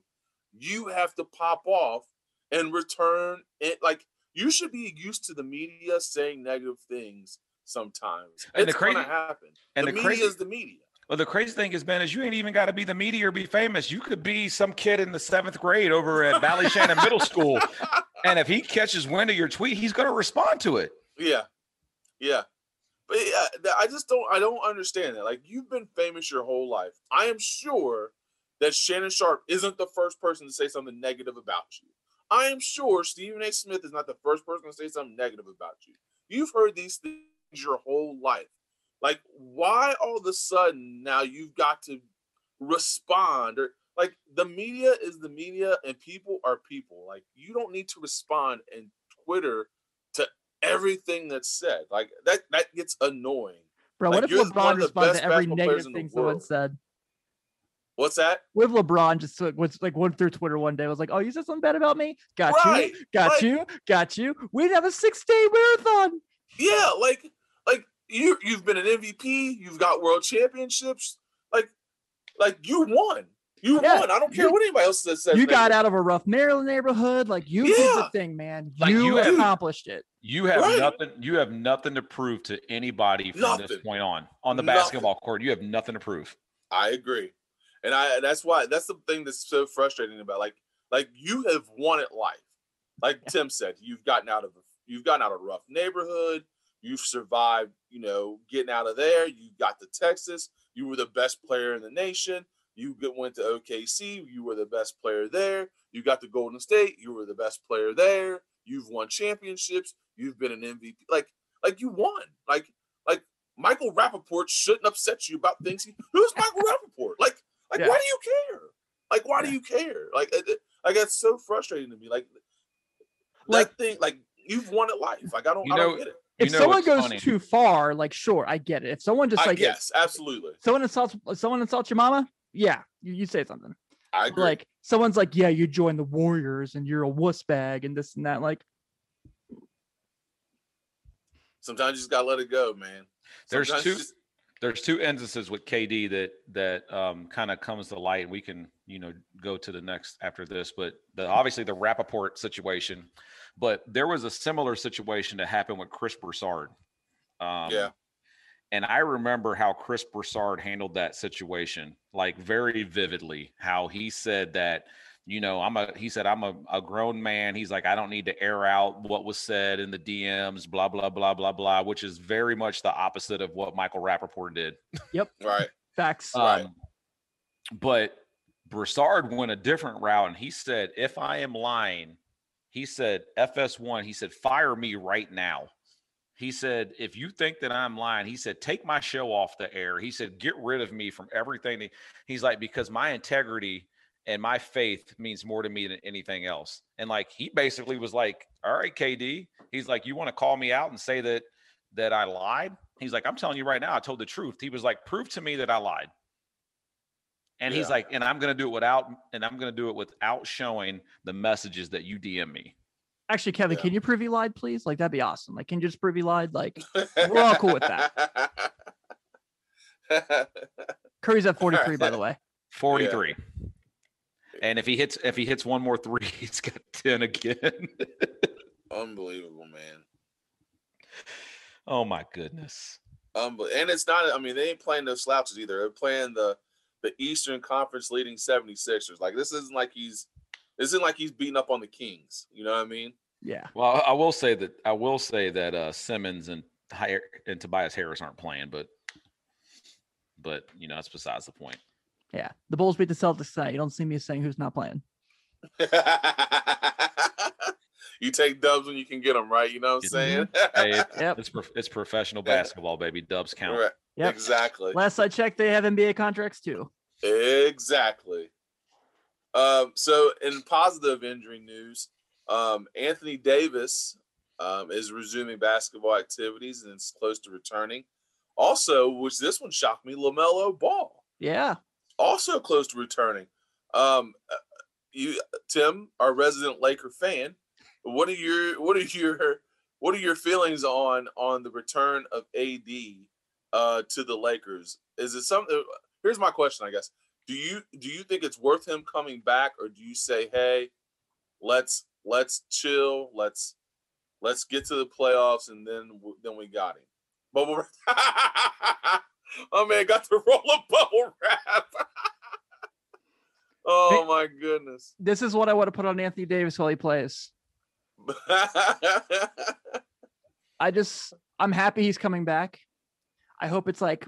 you have to pop off and return it like you should be used to the media saying negative things sometimes. And it's the crazy, gonna happen. And the, the media crazy, is the media. Well, the crazy thing is, Ben, is you ain't even got to be the media or be famous. You could be some kid in the seventh grade over at Ballyshannon Middle School, and if he catches wind of your tweet, he's going to respond to it. Yeah, yeah, but yeah, I just don't. I don't understand that. Like you've been famous your whole life. I am sure that Shannon Sharpe isn't the first person to say something negative about you. I am sure Stephen A. Smith is not the first person to say something negative about you. You've heard these things your whole life. Like, why all of a sudden now you've got to respond? Or like the media is the media and people are people. Like, you don't need to respond in Twitter everything that's said. Like that that gets annoying. Bro, like, what if LeBron responds to every negative thing someone said? What's that? With LeBron just was like went through Twitter one day, I was like, "Oh, you said something bad about me? Got right, you, got right. you, got you. We'd have a six day marathon." Yeah, like like you you've been an MVP, you've got world championships. Like, like you won. You yeah, won. I don't care you, what anybody else says. You got out of a rough Maryland neighborhood. Like you yeah. did the thing, man. Like you, you accomplished it. You have right. nothing. You have nothing to prove to anybody from nothing. this point on on the nothing. basketball court. You have nothing to prove. I agree, and I that's why that's the thing that's so frustrating about like like you have won at life. like Tim said, you've gotten out of you've gotten out of a rough neighborhood. You've survived, you know, getting out of there. You got to Texas. You were the best player in the nation. You went to OKC. You were the best player there. You got to Golden State. You were the best player there. You've won championships. You've been an MVP. Like, like you won. Like, like Michael Rapaport shouldn't upset you about things. He, who's Michael Rapaport? Like, like Yeah. why do you care? Like, why do you care? Like, it, it- like that's so frustrating to me. Like, Like- that thing. Like, you've won at life. Like, I don't. You I don't get it. You if know someone goes funny? too far, like sure, I get it. If someone just I, like yes, absolutely. someone insults someone insults your mama, yeah, you, you say something. I agree. Like someone's like, yeah, you join the Warriors and you're a wuss bag and this and that. Like, Sometimes you just gotta let it go, man. There's two- just- there's two instances with KD that that um, kind of comes to light. We can you know go to the next after this, but the obviously the Rapaport situation, but there was a similar situation that happened with Chris Broussard. Um, Yeah. And I remember how Chris Broussard handled that situation, like very vividly. How he said that, you know, I'm a, he said, I'm a, a grown man. He's like, I don't need to air out what was said in the DMs, blah, blah, blah, blah, blah, which is very much the opposite of what Michael Rapaport did. Yep. right. facts. Right. Um, but Broussard went a different route and he said, if I am lying, he said, FS1, he said, fire me right now. He said, if you think that I'm lying, he said, take my show off the air. He said, get rid of me from everything. that-" He's like, because my integrity and my faith means more to me than anything else. And like, he basically was like, all right, KD. He's like, you want to call me out and say that, that I lied? He's like, I'm telling you right now, I told the truth. He was like, prove to me that I lied. And he's like, and I'm gonna do it without, and I'm gonna do it without showing the messages that you DM me. Actually, Kevin, yeah. can you prove he lied, please? Like that'd be awesome. Like, can you just prove he lied? Like, We're all cool with that. Curry's at 43, by the way. 43. And if he hits, if he hits one more three, he's got 10 again. Unbelievable, man. oh my goodness. Unbel- and it's not. I mean, they ain't playing no slouches either. They're playing the the Eastern Conference leading 76ers. Like this isn't like he's this isn't like he's beating up on the Kings. You know what I mean? Yeah. Well, I will say that I will say that uh Simmons and Hy- and Tobias Harris aren't playing, but but you know that's besides the point. Yeah. The Bulls beat the Celtics tonight. You don't see me saying who's not playing. you take dubs when you can get them, right? You know what I'm saying? Hey, it- Yep. it's it's professional basketball, baby. Dubs count. Right. Yep. Exactly. Last I checked, they have NBA contracts too. Exactly. Um, so in positive injury news, um, Anthony Davis um, is resuming basketball activities and is close to returning. Also, which this one shocked me, LaMelo Ball Yeah. also close to returning. Um, uh, you, Tim, our resident Laker fan, what are your what are your what are your feelings on on the return of AD uh, to the Lakers? Is it something? Here's my question, I guess. Do you do you think it's worth him coming back, or do you say, hey, let's let's chill, let's let's get to the playoffs, and then then we got him. Bubble wrap. oh man, got to roll a bubble wrap. oh my goodness. This is what I want to put on Anthony Davis while he plays. I just I'm happy he's coming back. I hope it's like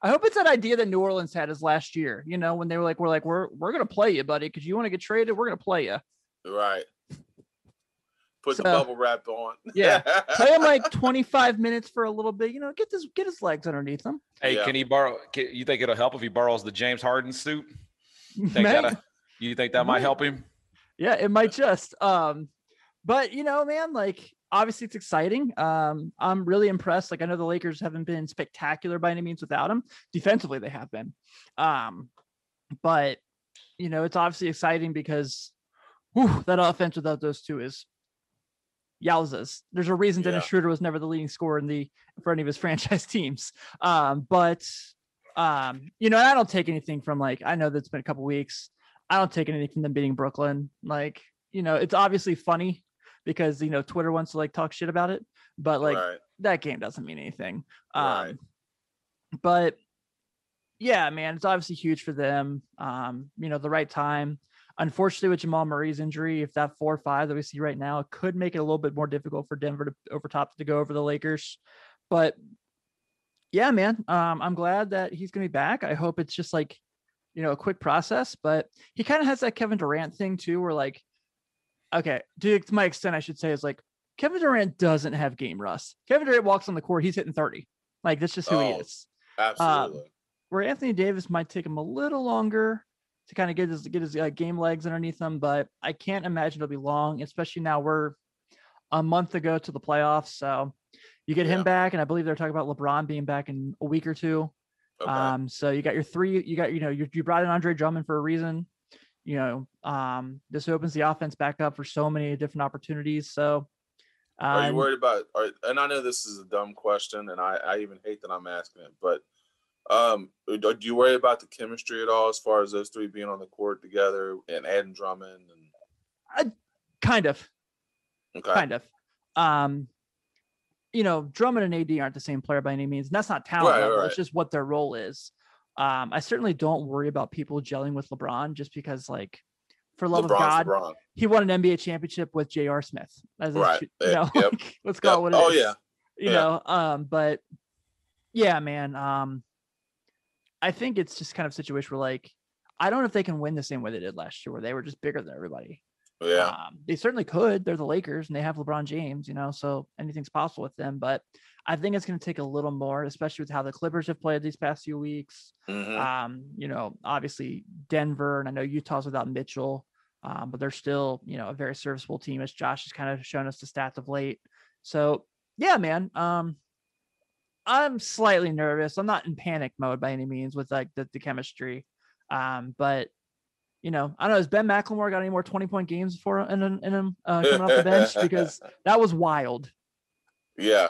I hope it's that idea that New Orleans had as last year, you know, when they were like, we're like, we're we're gonna play you, buddy, because you want to get traded, we're gonna play you. right. Put the bubble wrap on. Yeah. Play him like 25 minutes for a little bit, you know, get this get his legs underneath him. Hey, Yeah. can he borrow? Can, you think it'll help if he borrows the James Harden suit? Think Might- that you think that might Might. help him? yeah, it might just. Um, but you know, man, like obviously it's exciting. Um, I'm really impressed. Like I know the Lakers haven't been spectacular by any means without him. Defensively, they have been. Um, but you know, it's obviously exciting because whew, that offense without those two is yowzas. There's a reason Dennis Yeah. Schroeder was never the leading scorer in the for any of his franchise teams. Um, but um, you know, I don't take anything from like I know that's been a couple weeks. I don't take anything from them beating Brooklyn. Like, you know, it's obviously funny because you know Twitter wants to like talk shit about it, but like right. that game doesn't mean anything. Um, Right. but yeah, man, it's obviously huge for them. Um, you know, the right time. Unfortunately, with Jamal Murray's injury, if that four or five that we see right now, could make it a little bit more difficult for Denver to overtop to go over the Lakers. But yeah, man, um, I'm glad that he's gonna be back. I hope it's just like, you know, a quick process. But he kind of has that Kevin Durant thing too, where like, okay, to, my extent, I should say is like Kevin Durant doesn't have game rust. Kevin Durant walks on the court, he's hitting 30. Like that's just who he Oh, is. Absolutely. Where Anthony Davis might take him a little longer to kind of get his get his uh, game legs underneath him, but I can't imagine it'll be long, especially now we're a month ago to the playoffs. So you get him back, and I believe they're talking about LeBron being back in a week or two. okay. Um, so you got your three, you got, you know, you, you brought in Andre Drummond for a reason. You know, um, this opens the offense back up for so many different opportunities. So, Are you um, worried about? Are, and I know this is a dumb question, and I, I even hate that I'm asking it, but um, do do you worry about the chemistry at all as far as those three being on the court together and adding Drummond and kind of, okay, kind of. Um, you know, Drummond and AD aren't the same player by any means. And that's not talent Right, level. right. It's just what their role is. Um, I certainly don't worry about people gelling with LeBron just because, like, for love LeBron's of God, LeBron. he won an NBA championship with J.R. Smith. As a Right. Eh, you know, yep. like, let's call it what it Oh is. yeah, you Yeah. know um but yeah man um i think it's just kind of a situation where like i don't know if they can win the same way they did last year where they were just bigger than everybody yeah. um, they certainly could they're the lakers and they have lebron james you know so anything's possible with them but i think it's going to take a little more especially with how the clippers have played these past few weeks. Mhm. um you know obviously denver and i know utah's without mitchell um, but they're still you know a very serviceable team as josh has kind of shown us the stats of late. So yeah man um i'm slightly nervous. I'm not in panic mode by any means with like the, the chemistry um but you know i don't know has ben mclemore got any more 20 point games for in, in, in him uh, coming off the bench? Because that was wild. Yeah,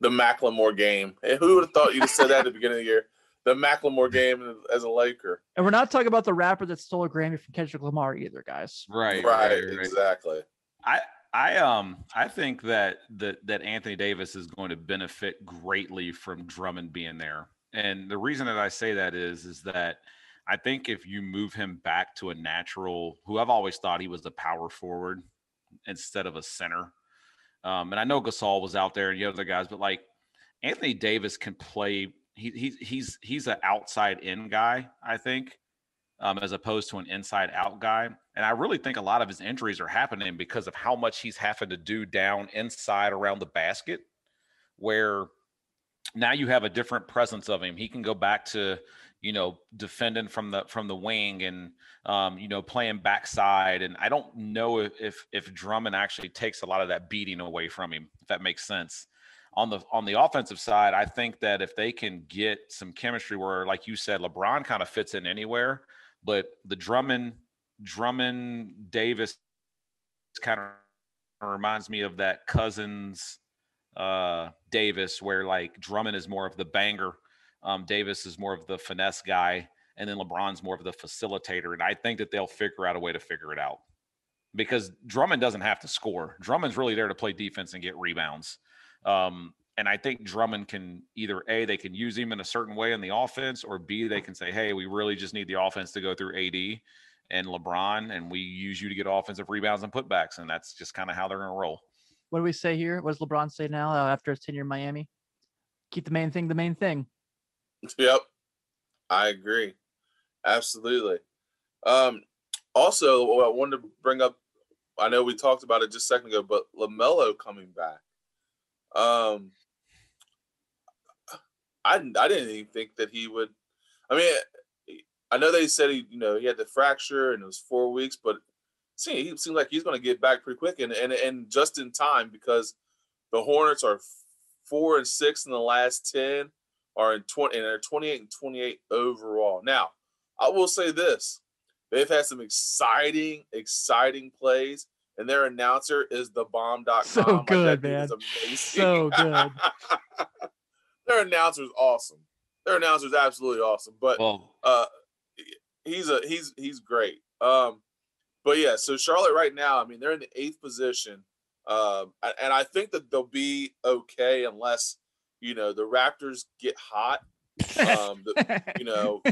the Macklemore game. Hey, who would have thought you'd have said that at the beginning of the year? The Macklemore game as a Laker. and we're not talking about the rapper that stole a grammy from kendrick lamar either guys Right, Right, right, right. exactly. I I um I think that that that Anthony Davis is going to benefit greatly from Drummond being there. And the reason that I say that is is that I think if you move him back to a natural who I've always thought he was a power forward instead of a center. Um, and I know Gasol was out there and the other guys, but like Anthony Davis can play. He, he's he's he's an outside in guy, I think, um, as opposed to an inside out guy. And I really think a lot of his injuries are happening because of how much he's having to do down inside around the basket, where now you have a different presence of him. He can go back to, you know, defending from the from the wing and um, you know, playing backside. And I don't know if, if if Drummond actually takes a lot of that beating away from him, if that makes sense. On the on the offensive side, I think that if they can get some chemistry where, like you said, LeBron kind of fits in anywhere, but the Drummond Drummond Davis kind of reminds me of that Cousins uh Davis, where like Drummond is more of the banger, um, Davis is more of the finesse guy, and then LeBron's more of the facilitator. And I think that they'll figure out a way to figure it out because Drummond doesn't have to score. Drummond's really there to play defense and get rebounds. Um, and I think Drummond can either A, they can use him in a certain way in the offense, or B, they can say, hey, we really just need the offense to go through AD and LeBron, and we use you to get offensive rebounds and putbacks. And that's just kind of how they're going to roll. what do we say here what does lebron say now uh, after his tenure in miami keep the main thing the main thing Yep. I agree. Absolutely. Um, also, what I wanted to bring up, I know we talked about it just a second ago, but LaMelo coming back. Um, I, I didn't even think that he would. I mean, I know they said he, you know, he had the fracture and it was four weeks, but see, he seems like he's going to get back pretty quick and, and and just in time because the Hornets are four and six in the last ten are in 20 and they're 28 and 28 overall. Now, I will say this. They've had some exciting, exciting plays, and their announcer is the bomb.com. So Like, good, dude is man. amazing. So good. their announcer is awesome. Their announcer is absolutely awesome. But Well, uh he's a he's he's great. Um but yeah, so Charlotte right now, I mean, they're in the eighth position. Um and I think that they'll be okay unless you know the Raptors get hot Um, the, you know,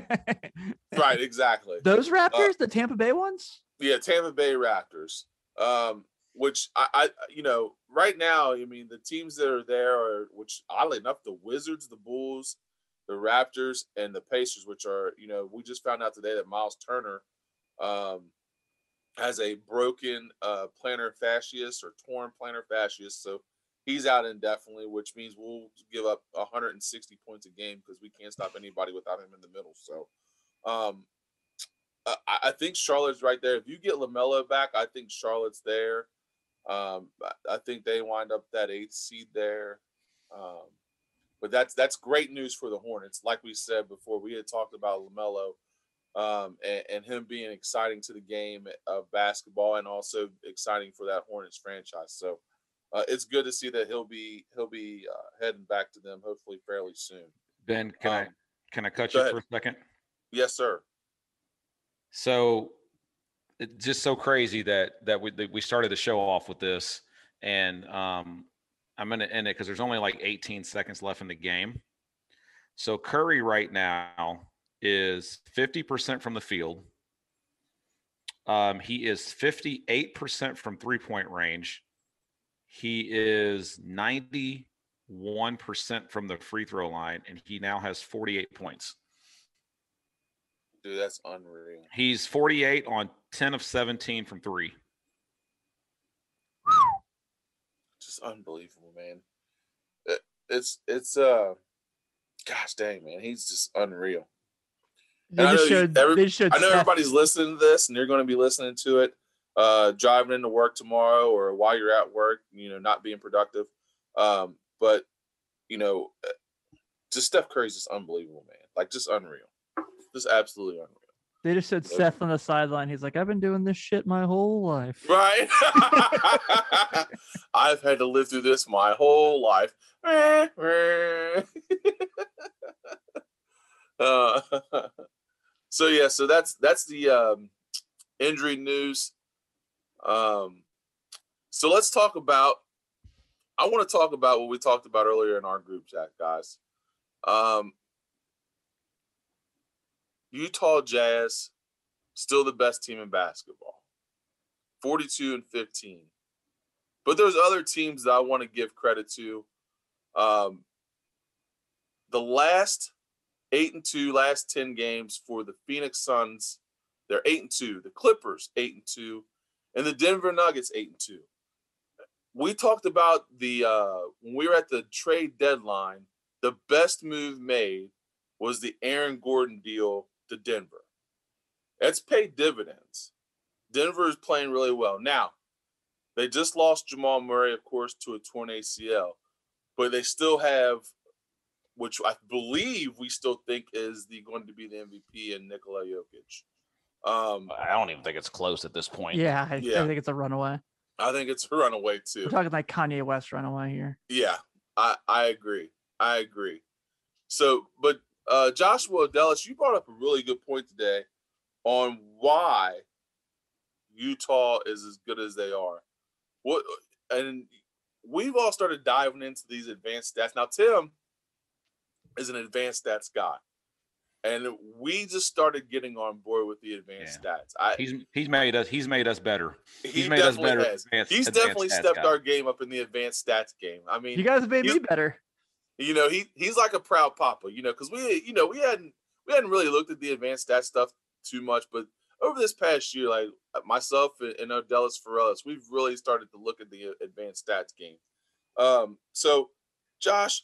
right? Exactly. Those Raptors, the Tampa Bay ones. Yeah, Tampa Bay Raptors. Um, which I, I, you know, right now, I mean, the teams that are there are, which oddly enough, the Wizards, the Bulls, the Raptors, and the Pacers, which are, you know, we just found out today that Miles Turner, um, has a broken uh, plantar fasciitis or torn plantar fasciitis, so he's out indefinitely, which means we'll give up 160 points a game because we can't stop anybody without him in the middle. So, um, I, I think Charlotte's right there. If you get LaMelo back, I think Charlotte's there. Um, I think they wind up that eighth seed there. Um, but that's that's great news for the Hornets. Like we said before, we had talked about LaMelo um, and, and, him being exciting to the game of basketball and also exciting for that Hornets franchise. So uh, it's good to see that he'll be he'll be uh, heading back to them hopefully fairly soon. Ben, can um, I can I cut you ahead. for a second? Yes, sir. So it's just so crazy that that we that we started the show off with this, and um, I'm going to end it because there's only like 18 seconds left in the game. So Curry right now is 50% from the field. Um, he is 58% from three point range. He is 91% from the free throw line, and he now has 48 points. Dude, that's unreal. He's 48 on 10 of 17 from three. Just unbelievable, man. It's it's uh gosh dang man, he's just unreal. They just showed, every, they showed I know everybody's listening to this and you're going to be listening to it uh driving into work tomorrow or while you're at work, you know, not being productive. Um, but you know, just Steph Curry's just unbelievable, man. Like just unreal. Just absolutely unreal. They just said Seth on the sideline. He's like, I've been doing this shit my whole life. Right. I've had to live through this my whole life. uh, so yeah, so that's that's the um, injury news. Um, so let's talk about. I want to talk about what we talked about earlier in our group chat, guys. Um, Utah Jazz, still the best team in basketball, 42 and 15. But there's other teams that I want to give credit to. Um, the last eight and two, last 10 games for the Phoenix Suns, they're eight and two. The Clippers, eight and two, and the Denver Nuggets, eight and two. We talked about the uh, when we were at the trade deadline, the best move made was the Aaron Gordon deal to Denver. It's paid dividends. Denver is playing really well. Now, they just lost Jamal Murray, of course, to a torn ACL, but they still have, which I believe we still think is the going to be the MVP in Nikola Jokic. Um, I don't even think it's close at this point. Yeah, I, yeah. I think it's a runaway. I think it's a runaway too. We're talking like Kanye West runaway here. Yeah, I I agree. I agree. So, but uh, Joshua Dallas, you brought up a really good point today on why Utah is as good as they are. What and we've all started diving into these advanced stats. Now, Tim is an advanced stats guy. And we just started getting on board with the advanced yeah. stats. I, he's he's made us he's made us better. He's he made us better. Advanced, he's definitely stepped guy. our game up in the advanced stats game. I mean, you guys made me better. You know, he he's like a proud papa, you know, because we you know we hadn't we hadn't really looked at the advanced stats stuff too much, but over this past year, like uh, myself and, and Odellis Ferellis, we've really started to look at the uh, advanced stats game. Um, so, Josh,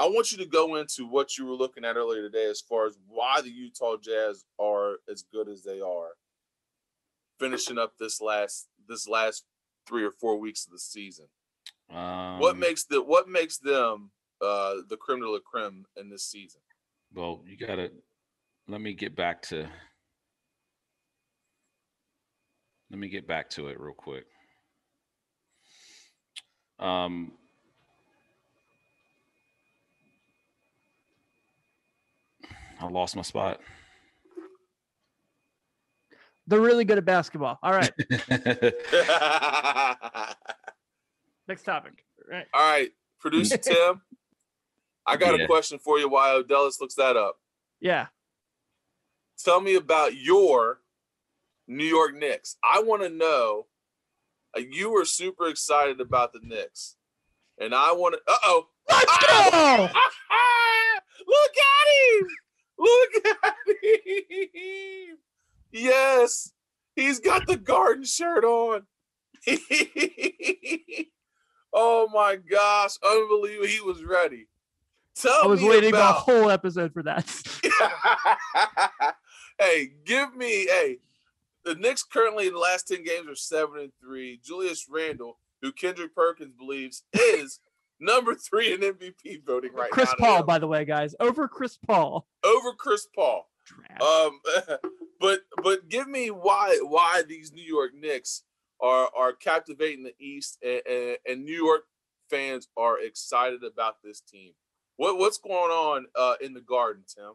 I want you to go into what you were looking at earlier today as far as why the Utah Jazz are as good as they are, finishing up this last this last three or four weeks of the season. Um, what makes the what makes them uh, the creme de la creme in this season. Well, you got to let me get back to let me get back to it real quick. Um, I lost my spot. They're really good at basketball. All right. Next topic. Right. All right. Producer Tim. I got Yeah. a question for you while Odellis looks that up. Yeah. Tell me about your New York Knicks. I want to know. uh, you were super excited about the Knicks, and I want to. Uh oh. Let's go! Look at him! Look at him! Yes, he's got the garden shirt on. oh my gosh, unbelievable! He was ready. Tell I was waiting the about. whole episode for that. hey, give me hey. The Knicks currently in the last 10 games are 7 and 3. Julius Randle, who Kendrick Perkins believes is number 3 in MVP voting right Chris now. Chris Paul, by the way, guys, over Chris Paul. over Chris Paul. Trash. Um but but give me why why these New York Knicks are are captivating the East and, and, and New York fans are excited about this team. What what's going on uh in the garden, Tim?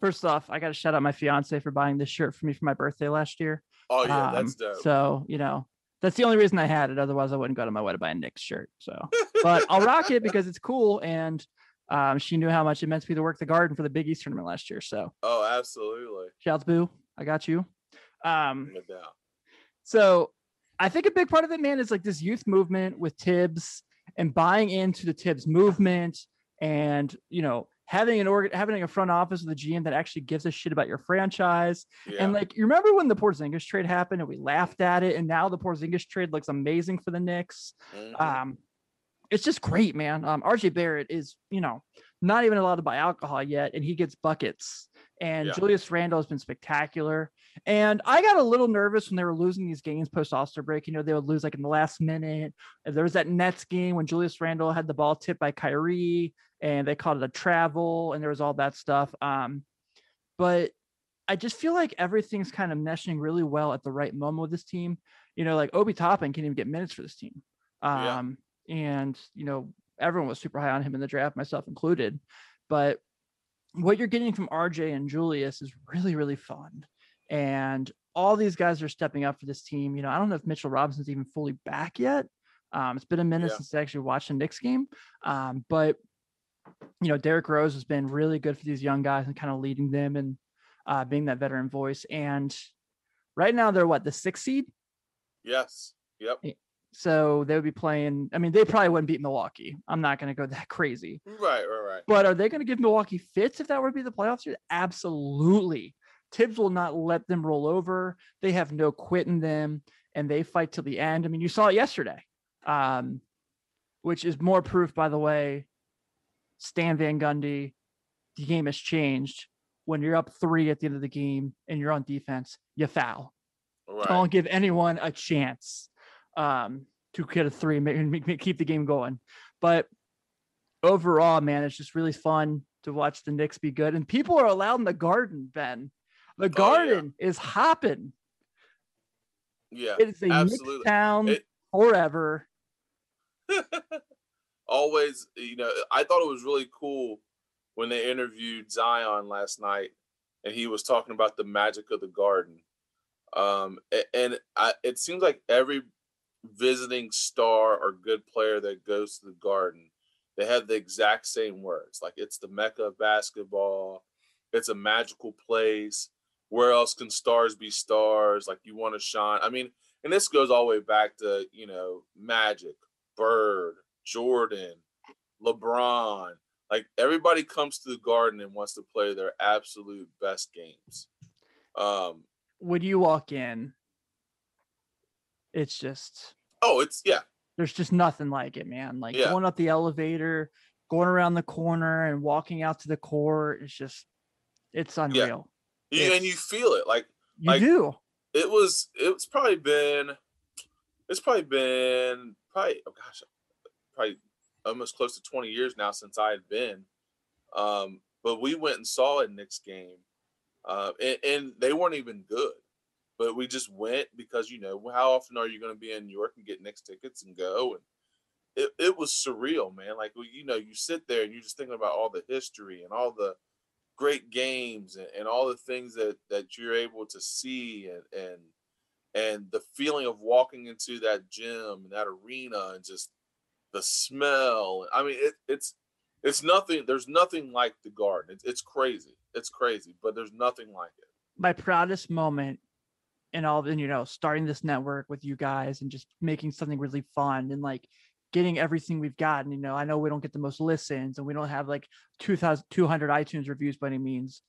First off, I got to shout out my fiance for buying this shirt for me for my birthday last year. Oh yeah, that's Um, dope. So, you know, that's the only reason I had it. Otherwise, I wouldn't go to my way to buy a Knicks shirt. So, but I'll rock it because it's cool. And um, she knew how much it meant to me to work the garden for the Big East tournament last year. So, oh, absolutely. shouts, Boo. I got you. Um, No doubt. so I think a big part of it, man, is like this youth movement with Thibs and buying into the Thibs movement and, you know, having an organ, having a front office with a GM that actually gives a shit about your franchise. Yeah. And like, you remember when the Porzingis trade happened and we laughed at it, and now the Porzingis trade looks amazing for the Knicks. Mhm. Um, it's just great, man. Um, RJ Barrett is, you know, not even allowed to buy alcohol yet, and he gets buckets. And Yeah. Julius Randle has been spectacular. And I got a little nervous when they were losing these games post All Star break. You know, they would lose like in the last minute. There was that Nets game when Julius Randle had the ball tipped by Kyrie, and they called it a travel, and there was all that stuff. Um, but I just feel like everything's kind of meshing really well at the right moment with this team. You know, like Obi Toppin can't even get minutes for this team. Yeah. Um, and you know, everyone was super high on him in the draft, myself included. But what you're getting from RJ and Julius is really, really fun. And all these guys are stepping up for this team. You know, I don't know if Mitchell Robinson's even fully back yet. Um, it's been a minute Yeah. since I actually watched the Knicks game. Um, but you know, Derrick Rose has been really good for these young guys and kind of leading them and uh, being that veteran voice. And right now they're what the sixth seed. Yes. Yep. So they would be playing. I mean, they probably wouldn't beat Milwaukee. I'm not going to go that crazy. Right, right, right. But are they going to give Milwaukee fits if that were to be the playoffs? Absolutely. Thibs will not let them roll over. They have no quit in them, and they fight till the end. I mean, you saw it yesterday, um, which is more proof, by the way. Stan Van Gundy, the game has changed. When you're up three at the end of the game and you're on defense, you foul Right. don't give anyone a chance um, to get a three, make, make, keep the game going. But overall, man, it's just really fun to watch the Knicks be good. And people are allowed in the garden, Ben. The Oh, yeah. garden is hopping. Yeah. It is a Knicks town It- forever. Always, you know, I thought it was really cool when they interviewed Zion last night and he was talking about the magic of the garden. Um, and I, it seems like every visiting star or good player that goes to the garden, they have the exact same words. Like it's the mecca of basketball. It's a magical place. Where else can stars be stars? Like you want to shine. I mean, and this goes all the way back to you know Magic, Bird, Jordan, LeBron. Like everybody comes to the Garden and wants to play their absolute best games. Um, When you walk in, it's just oh, it's yeah, there's just nothing like it, man. Like Yeah. going up the elevator, going around the corner, and walking out to the court. is just it's unreal. you, and you feel it. Like You Like- do. it was. It's probably been. It's probably been probably oh gosh, probably almost close to twenty years now since I had been. Um, but we went and saw a Knicks game, uh, and, and they weren't even good. But we just went because you know how often are you going to be in New York and get Knicks tickets and go? And it, it was surreal, man. Like you know, you sit there and you're just thinking about all the history and all the great games and, and all the things that that you're able to see and and and the feeling of walking into that gym and that arena and just the smell. I mean, it, it's it's nothing. There's nothing like the Garden. It's, it's crazy. It's crazy, but there's nothing like it. My proudest moment in all the you know starting this network with you guys and just making something really fun and like getting everything we've gotten. You know, I know we don't get the most listens and we don't have like 2,200 iTunes reviews by any means.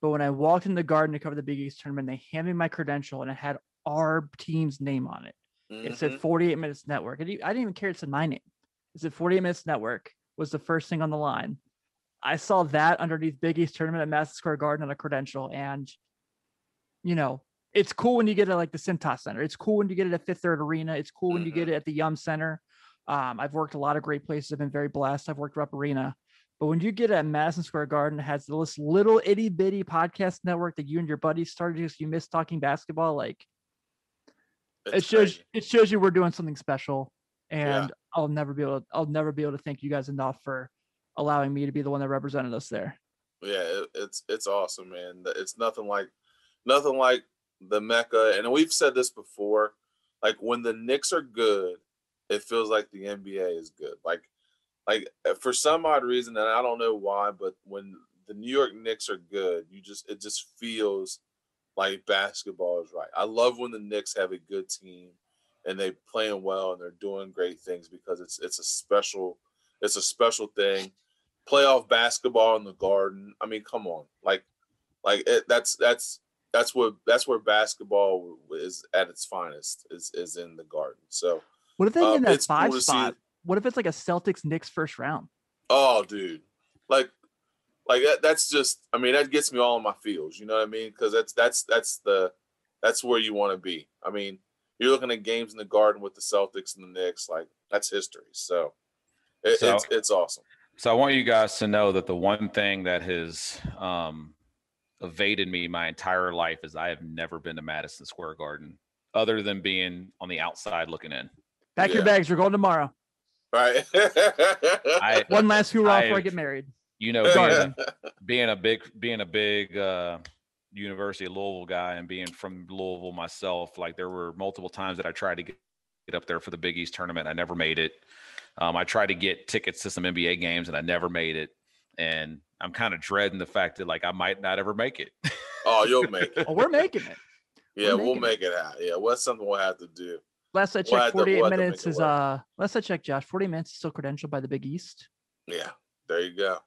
But when I walked in the garden to cover the Big East tournament, they handed me my credential and it had our team's name on it. It said Mhm. 48 Minutes Network. I didn't even care it said my name. It said 48 Minutes Network was the first thing on the line. I saw that underneath Big East tournament at Madison Square Garden on a credential. And, you know, it's cool when you get it like the Cintas Center. It's cool when you get it at Fifth Third Arena. It's cool when you get it at the Yum Center. Um, I've worked a lot of great places. I've been very blessed. I've worked Rupp Arena. But when you get at Madison Square Garden, it has this little itty bitty podcast network that you and your buddies started because you miss talking basketball. Like it shows crazy. it shows you we're doing something special. Yeah. And I'll never be able to I'll never be able to thank you guys enough for allowing me to be the one that represented us there. Yeah, it, it's it's awesome, man. It's nothing like nothing like the Mecca. And we've said this before. Like when the Knicks are good, it feels like the NBA is good. Like like uh, for some odd reason, and I don't know why, but when the New York Knicks are good, you just it just feels like basketball is right. I love when the Knicks have a good team and they playing well and they're doing great things because it's it's a special it's a special thing playoff basketball in the garden. I mean, come on, like, like it, that's that's that's what that's where basketball is at its finest is is in the garden. So, What if they Um, get in that it's cool five spot? What if it's like a Celtics Knicks first round? oh, dude, like, like that, that's just. I mean, that gets me all in my feels. You know what I mean? Because that's that's that's the that's where you want to be. I mean, you're looking at games in the garden with the Celtics and the Knicks. Like that's history. So, it, So- it's it's awesome. So I want you guys to know that the one thing that has um, evaded me my entire life is I have never been to Madison Square Garden, other than being on the outside looking in. Pack your bags. We're going tomorrow. Right. I, One last hoorah before I get married. you know, being, being a big, being a big uh, University of Louisville guy, and being from Louisville myself, like there were multiple times that I tried to get, get up there for the Big East tournament. I never made it. Um, I tried to get tickets to some NBA games, and I never made it. And I'm kind of dreading the fact that like I might not ever make it. oh, you'll make it. Oh, we're making it. Yeah, We're we'll make it happen. Yeah, what's something we'll have to do? Last I We'll have checked, to- 48 we'll have to make minutes it is work. uh last I checked, Josh, 40 minutes is still credentialed by the Big East. Yeah, there you go.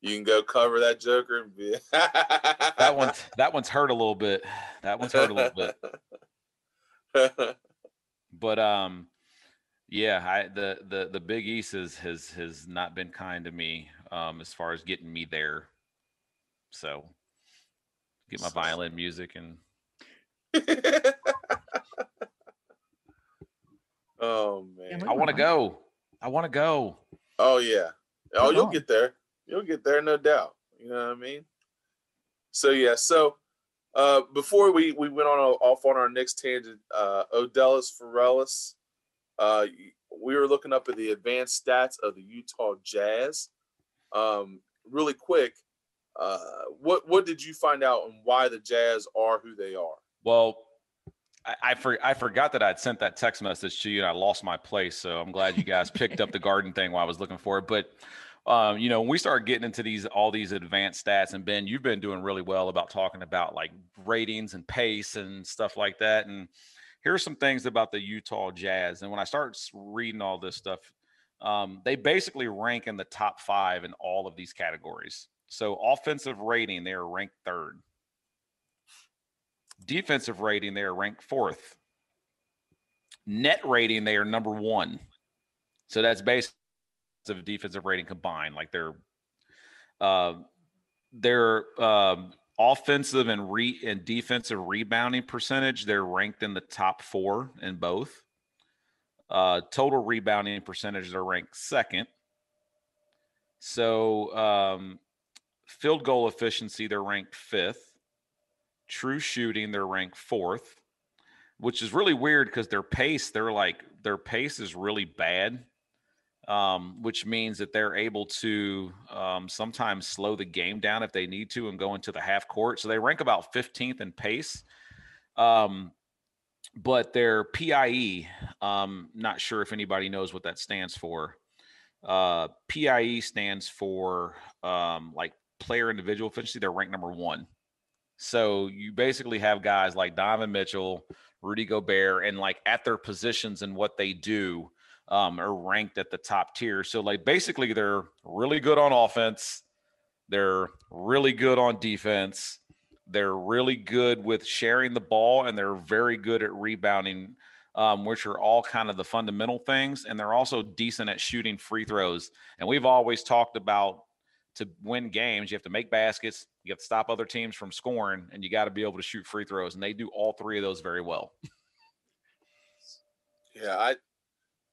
You can go cover that Joker and be that one's that one's hurt a little bit. That one's hurt a little bit. But um, yeah, I the the the Big East has has has not been kind to me um as far as getting me there. So get my violin music and oh man. I want to go. I want to go. Oh yeah. Oh, Come you'll on. get there. You'll get there, no doubt. You know what I mean? So yeah. So uh, before we we went on a, off on our next tangent, uh, Odellis Forellis, uh, we were looking up at the advanced stats of the Utah Jazz. Um, really quick, uh, what what did you find out and why the Jazz are who they are? Well, I I, for, I forgot that I'd sent that text message to you and I lost my place. So I'm glad you guys picked up the garden thing while I was looking for it. But um, you know, when we start getting into these all these advanced stats, and Ben, you've been doing really well about talking about like ratings and pace and stuff like that. And here's some things about the Utah Jazz. And when I start reading all this stuff, um, they basically rank in the top five in all of these categories. So offensive rating, they are ranked third. Defensive rating, they are ranked fourth. Net rating, they are number one. So that's based of defensive rating combined. Like their uh, their um, offensive and re and defensive rebounding percentage, they're ranked in the top four in both. Uh, total rebounding percentage, they're ranked second. So um, field goal efficiency, they're ranked fifth. True shooting, they're ranked fourth, which is really weird because their pace, they're like their pace is really bad, um, which means that they're able to um, sometimes slow the game down if they need to and go into the half court. So they rank about 15th in pace. Um, but their PIE, um, not sure if anybody knows what that stands for. uh, PIE stands for um, like player individual efficiency. They're ranked number one. So you basically have guys like Donovan Mitchell, Rudy Gobert, and like at their positions and what they do um, are ranked at the top tier. So like basically they're really good on offense. They're really good on defense. They're really good with sharing the ball, and they're very good at rebounding um, which are all kind of the fundamental things. And they're also decent at shooting free throws. And we've always talked about to win games, you have to make baskets, you have to stop other teams from scoring, and you got to be able to shoot free throws. And they do all three of those very well. Yeah, I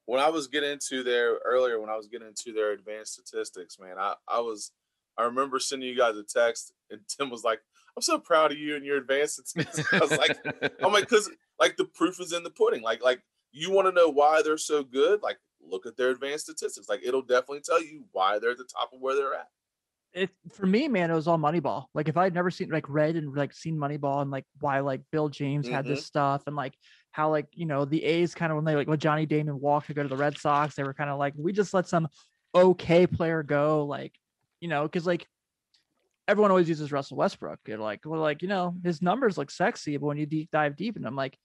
when I was getting into their earlier, when I was getting into their advanced statistics, man, I, I was I remember sending you guys a text and Tim was like, I'm so proud of you and your advanced statistics. I was like, I'm like, because like the proof is in the pudding. Like, like you want to know why they're so good? Like, look at their advanced statistics. Like, it'll definitely tell you why they're at the top of where they're at. It for me, man, it was all Moneyball. Like, if I'd never seen like read and like seen Moneyball and like why like Bill James mm-hmm. had this mm-hmm. stuff and like how like you know the A's kind of when they like when Johnny Damon walked to go to the Red Sox, they were kind of like we just let some okay player go, like you know, because like everyone always uses Russell Westbrook. You're like, well, like, you know, his numbers look sexy, but when you deep dive deep and I'm like,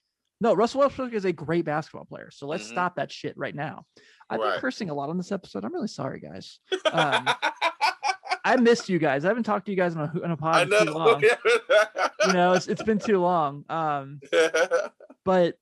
no, Russell Westbrook is a great basketball player. So let's mm-hmm. stop that shit right now. I've right. been cursing a lot on this episode. I'm really sorry, guys. Um, I missed you guys. I haven't talked to you guys on a, on a pod too long. you know, it's, it's been too long. Um, but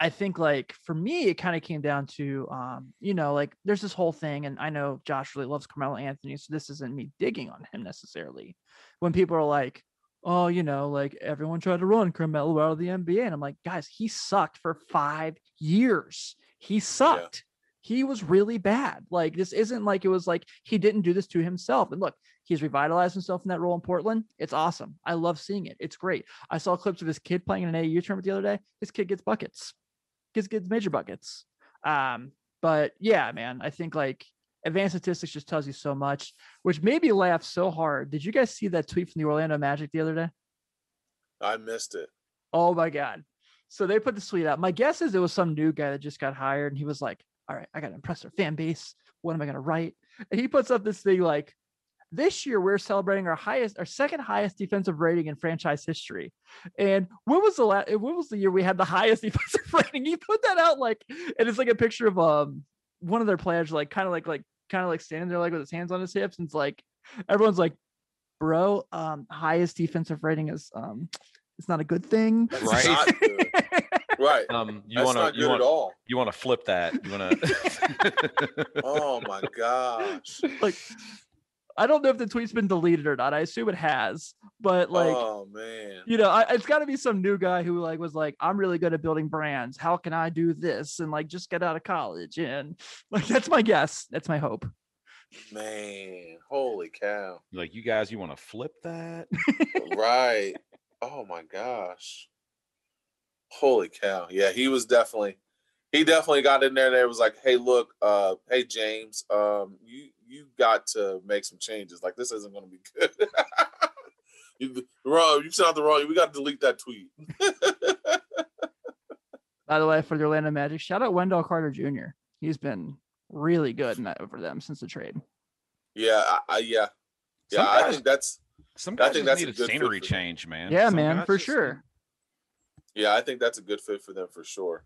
I think like for me, it kind of came down to, um, you know, like there's this whole thing, and I know Josh really loves Carmelo Anthony, so this isn't me digging on him necessarily. When people are like, oh, you know, like everyone tried to run Carmelo out of the NBA, and I'm like, guys, he sucked for five years. He sucked. He was really bad. Like this isn't like it was like he didn't do this to himself. And look, he's revitalized himself in that role in Portland. It's awesome. I love seeing it. It's great. I saw clips of his kid playing in an AU tournament the other day. His kid gets buckets gets gets major buckets. Um, but yeah, man, I think like advanced statistics just tells you so much, which made me laugh so hard. Did you guys see that tweet from the Orlando Magic the other day? I missed it. Oh my god. So they put the tweet out. My guess is it was some new guy that just got hired, and he was like, "All right, I got to impress our fan base. What am I gonna write?" And he puts up this thing like, this year we're celebrating our highest, our second highest defensive rating in franchise history. And when was the last? When was the year we had the highest defensive rating? He put that out like, and it's like a picture of um one of their players, like kind of like like kind of like standing there like with his hands on his hips, and it's like everyone's like, bro, um, highest defensive rating is um, it's not a good thing, right? right. Um, you want to you want you want to flip that. You want to. oh my gosh! Like I don't know if the tweet's been deleted or not. I assume it has, but like, oh man, you know, I, it's got to be some new guy who like was like, I'm really good at building brands. How can I do this? And like, just get out of college and like, that's my guess. That's my hope. Man, holy cow! Like, you guys, you want to flip that? right. Oh my gosh. Holy cow! Yeah, he was definitely he definitely got in there. There was like, hey, look, uh, hey James, um, you you got to make some changes. Like this isn't going to be good. you wrong. You sent out the wrong. We got to delete that tweet. By the way, for the Orlando Magic, shout out Wendell Carter Jr. He's been really good in that over them since the trade. Yeah, I, I yeah, yeah. Guys, I think that's. Some guys I think that's need a, a scenery change, man. Yeah, some man, for sure. Yeah, I think that's a good fit for them for sure.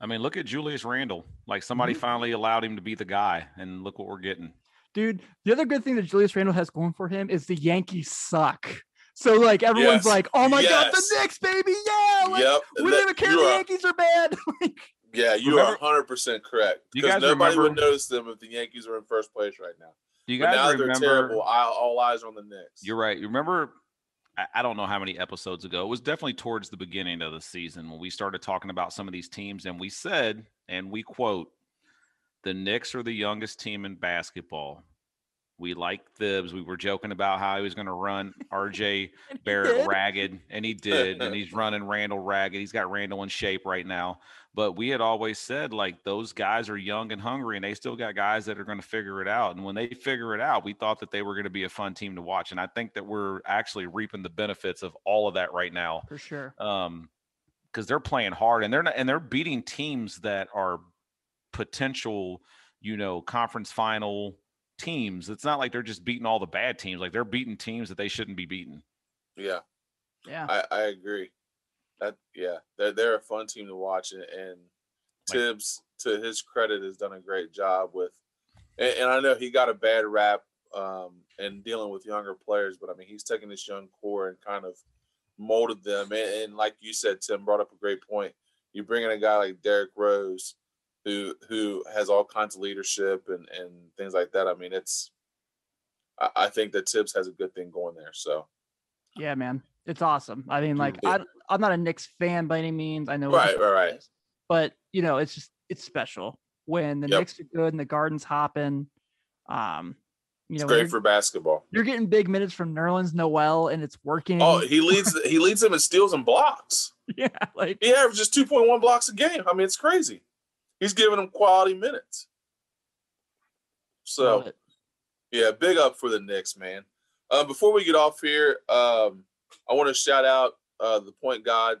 I mean, look at Julius Randle. Like somebody mm-hmm. finally allowed him to be the guy, and look what we're getting. Dude, the other good thing that Julius Randle has going for him is the Yankees suck. So like everyone's yes. like, "Oh my yes. god, the Knicks, baby, yeah!" Like, yep. We don't even care the Yankees are bad. yeah, you remember, are 100 percent correct. Because nobody remember, would notice them if the Yankees are in first place right now. You guys but now remember, they're terrible. All eyes on the Knicks. You're right. You remember? I don't know how many episodes ago. It was definitely towards the beginning of the season when we started talking about some of these teams, and we said, and we quote, "The Knicks are the youngest team in basketball." We like Thibs. We were joking about how he was going to run RJ Barrett ragged, and he did. and he's running Randle ragged. He's got Randle in shape right now. But we had always said, like, those guys are young and hungry, and they still got guys that are going to figure it out. And when they figure it out, we thought that they were going to be a fun team to watch. And I think that we're actually reaping the benefits of all of that right now. For sure. Um, because they're playing hard and they're not, and they're beating teams that are potential – you know, conference final teams. It's not like they're just beating all the bad teams. Like they're beating teams that they shouldn't be beating. Yeah, Yeah. I, I agree. That yeah, they're they're a fun team to watch, and, and Thibs, to his credit, has done a great job with. And, and I know he got a bad rap um, in dealing with younger players, but I mean he's taken this young core and kind of molded them. And, and like you said, Tim brought up a great point. You bring in a guy like Derrick Rose, who who has all kinds of leadership and and things like that. I mean, it's. I, I think that Thibs has a good thing going there. So Yeah, man. It's awesome. I mean, like Yeah. I I'm not a Knicks fan by any means. I know right, right, right. is, but you know, it's just it's special when the Yep. Knicks are good and the Garden's hopping. Um, you know, great for basketball. you're getting big minutes from Nerlens Noel and it's working. Oh, he leads. he leads them in steals and blocks. yeah, like He averages two point one blocks a game. I mean, it's crazy. He's giving them quality minutes. So yeah, big up for the Knicks, man. Uh, before we get off here, um, I want to shout out uh, the point guard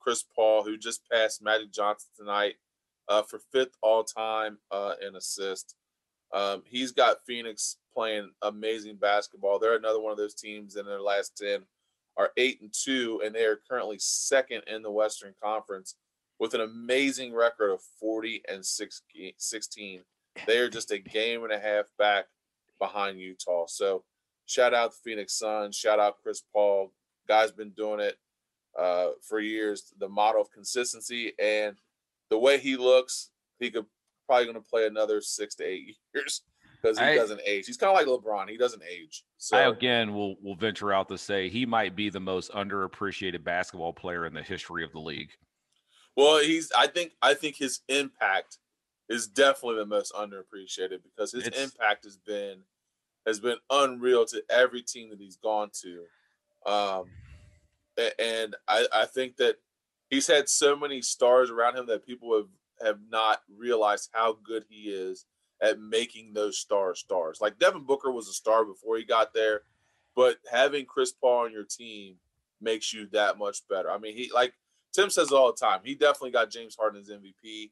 Chris Paul, who just passed Magic Johnson tonight uh, for fifth all time uh, in assist. Um, he's got Phoenix playing amazing basketball. They're another one of those teams in their last ten are eight and two, and they are currently second in the Western Conference with an amazing record of 40 and six, 16. They are just a game and a half back behind Utah. So shout out the Phoenix Suns. Shout out Chris Paul. Guy's been doing it uh, for years. The model of consistency and the way he looks, he could probably going to play another six to eight years because he I- doesn't age. He's kind of like LeBron. He doesn't age. So I again will will venture out to say he might be the most underappreciated basketball player in the history of the league. Well, he's. I think. I think his impact is definitely the most underappreciated because his It's- impact has been has been unreal to every team that he's gone to, um, and I, I think that he's had so many stars around him that people have have not realized how good he is at making those stars stars. Like Devin Booker was a star before he got there, but having Chris Paul on your team makes you that much better. I mean, he like Tim says all the time. He definitely got James Harden's MVP.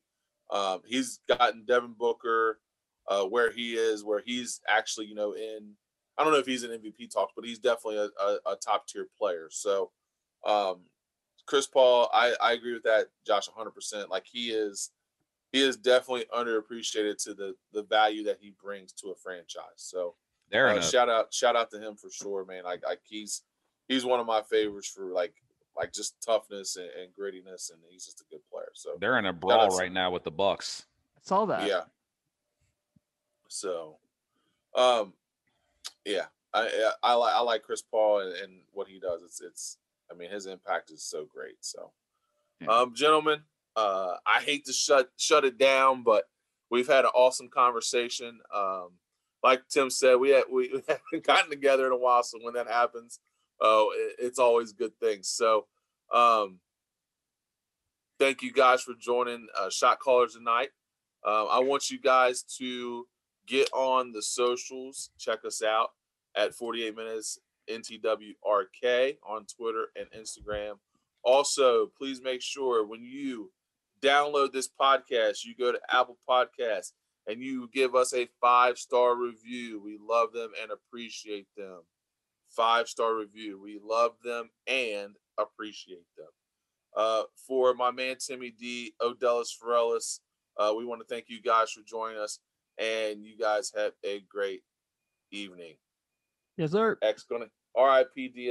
Um, he's gotten Devin Booker uh, where he is, where he's actually, you know, in. I don't know if he's an MVP talks, but he's definitely a, a, a top tier player. So, um, Chris Paul, I, I agree with that, Josh, 100. percent Like he is, he is definitely underappreciated to the the value that he brings to a franchise. So, They're uh, a, shout out, shout out to him for sure, man. Like, like he's he's one of my favorites for like like just toughness and, and grittiness, and he's just a good player. So they're in a brawl right now with the Bucks. I saw that. yeah. So, um, yeah, I I, I like I like Chris Paul and, and what he does. It's it's I mean his impact is so great. So, Yeah. um, gentlemen, uh, I hate to shut shut it down, but we've had an awesome conversation. Um, like Tim said, we had we haven't gotten together in a while, so when that happens, oh, it, it's always good things. So, um, thank you guys for joining uh, Shot Callers tonight. Um, I want you guys to get on the socials. Check us out at 48 Minutes NTWRK on Twitter and Instagram. Also, please make sure when you download this podcast, you go to Apple Podcasts and you give us a five star review. We love them and appreciate them. Five star review. We love them and appreciate them. Uh, for my man Timmy D, Odellis Forellis, uh, we want to thank you guys for joining us, and you guys have a great evening. Yes, sir. X gonna RIP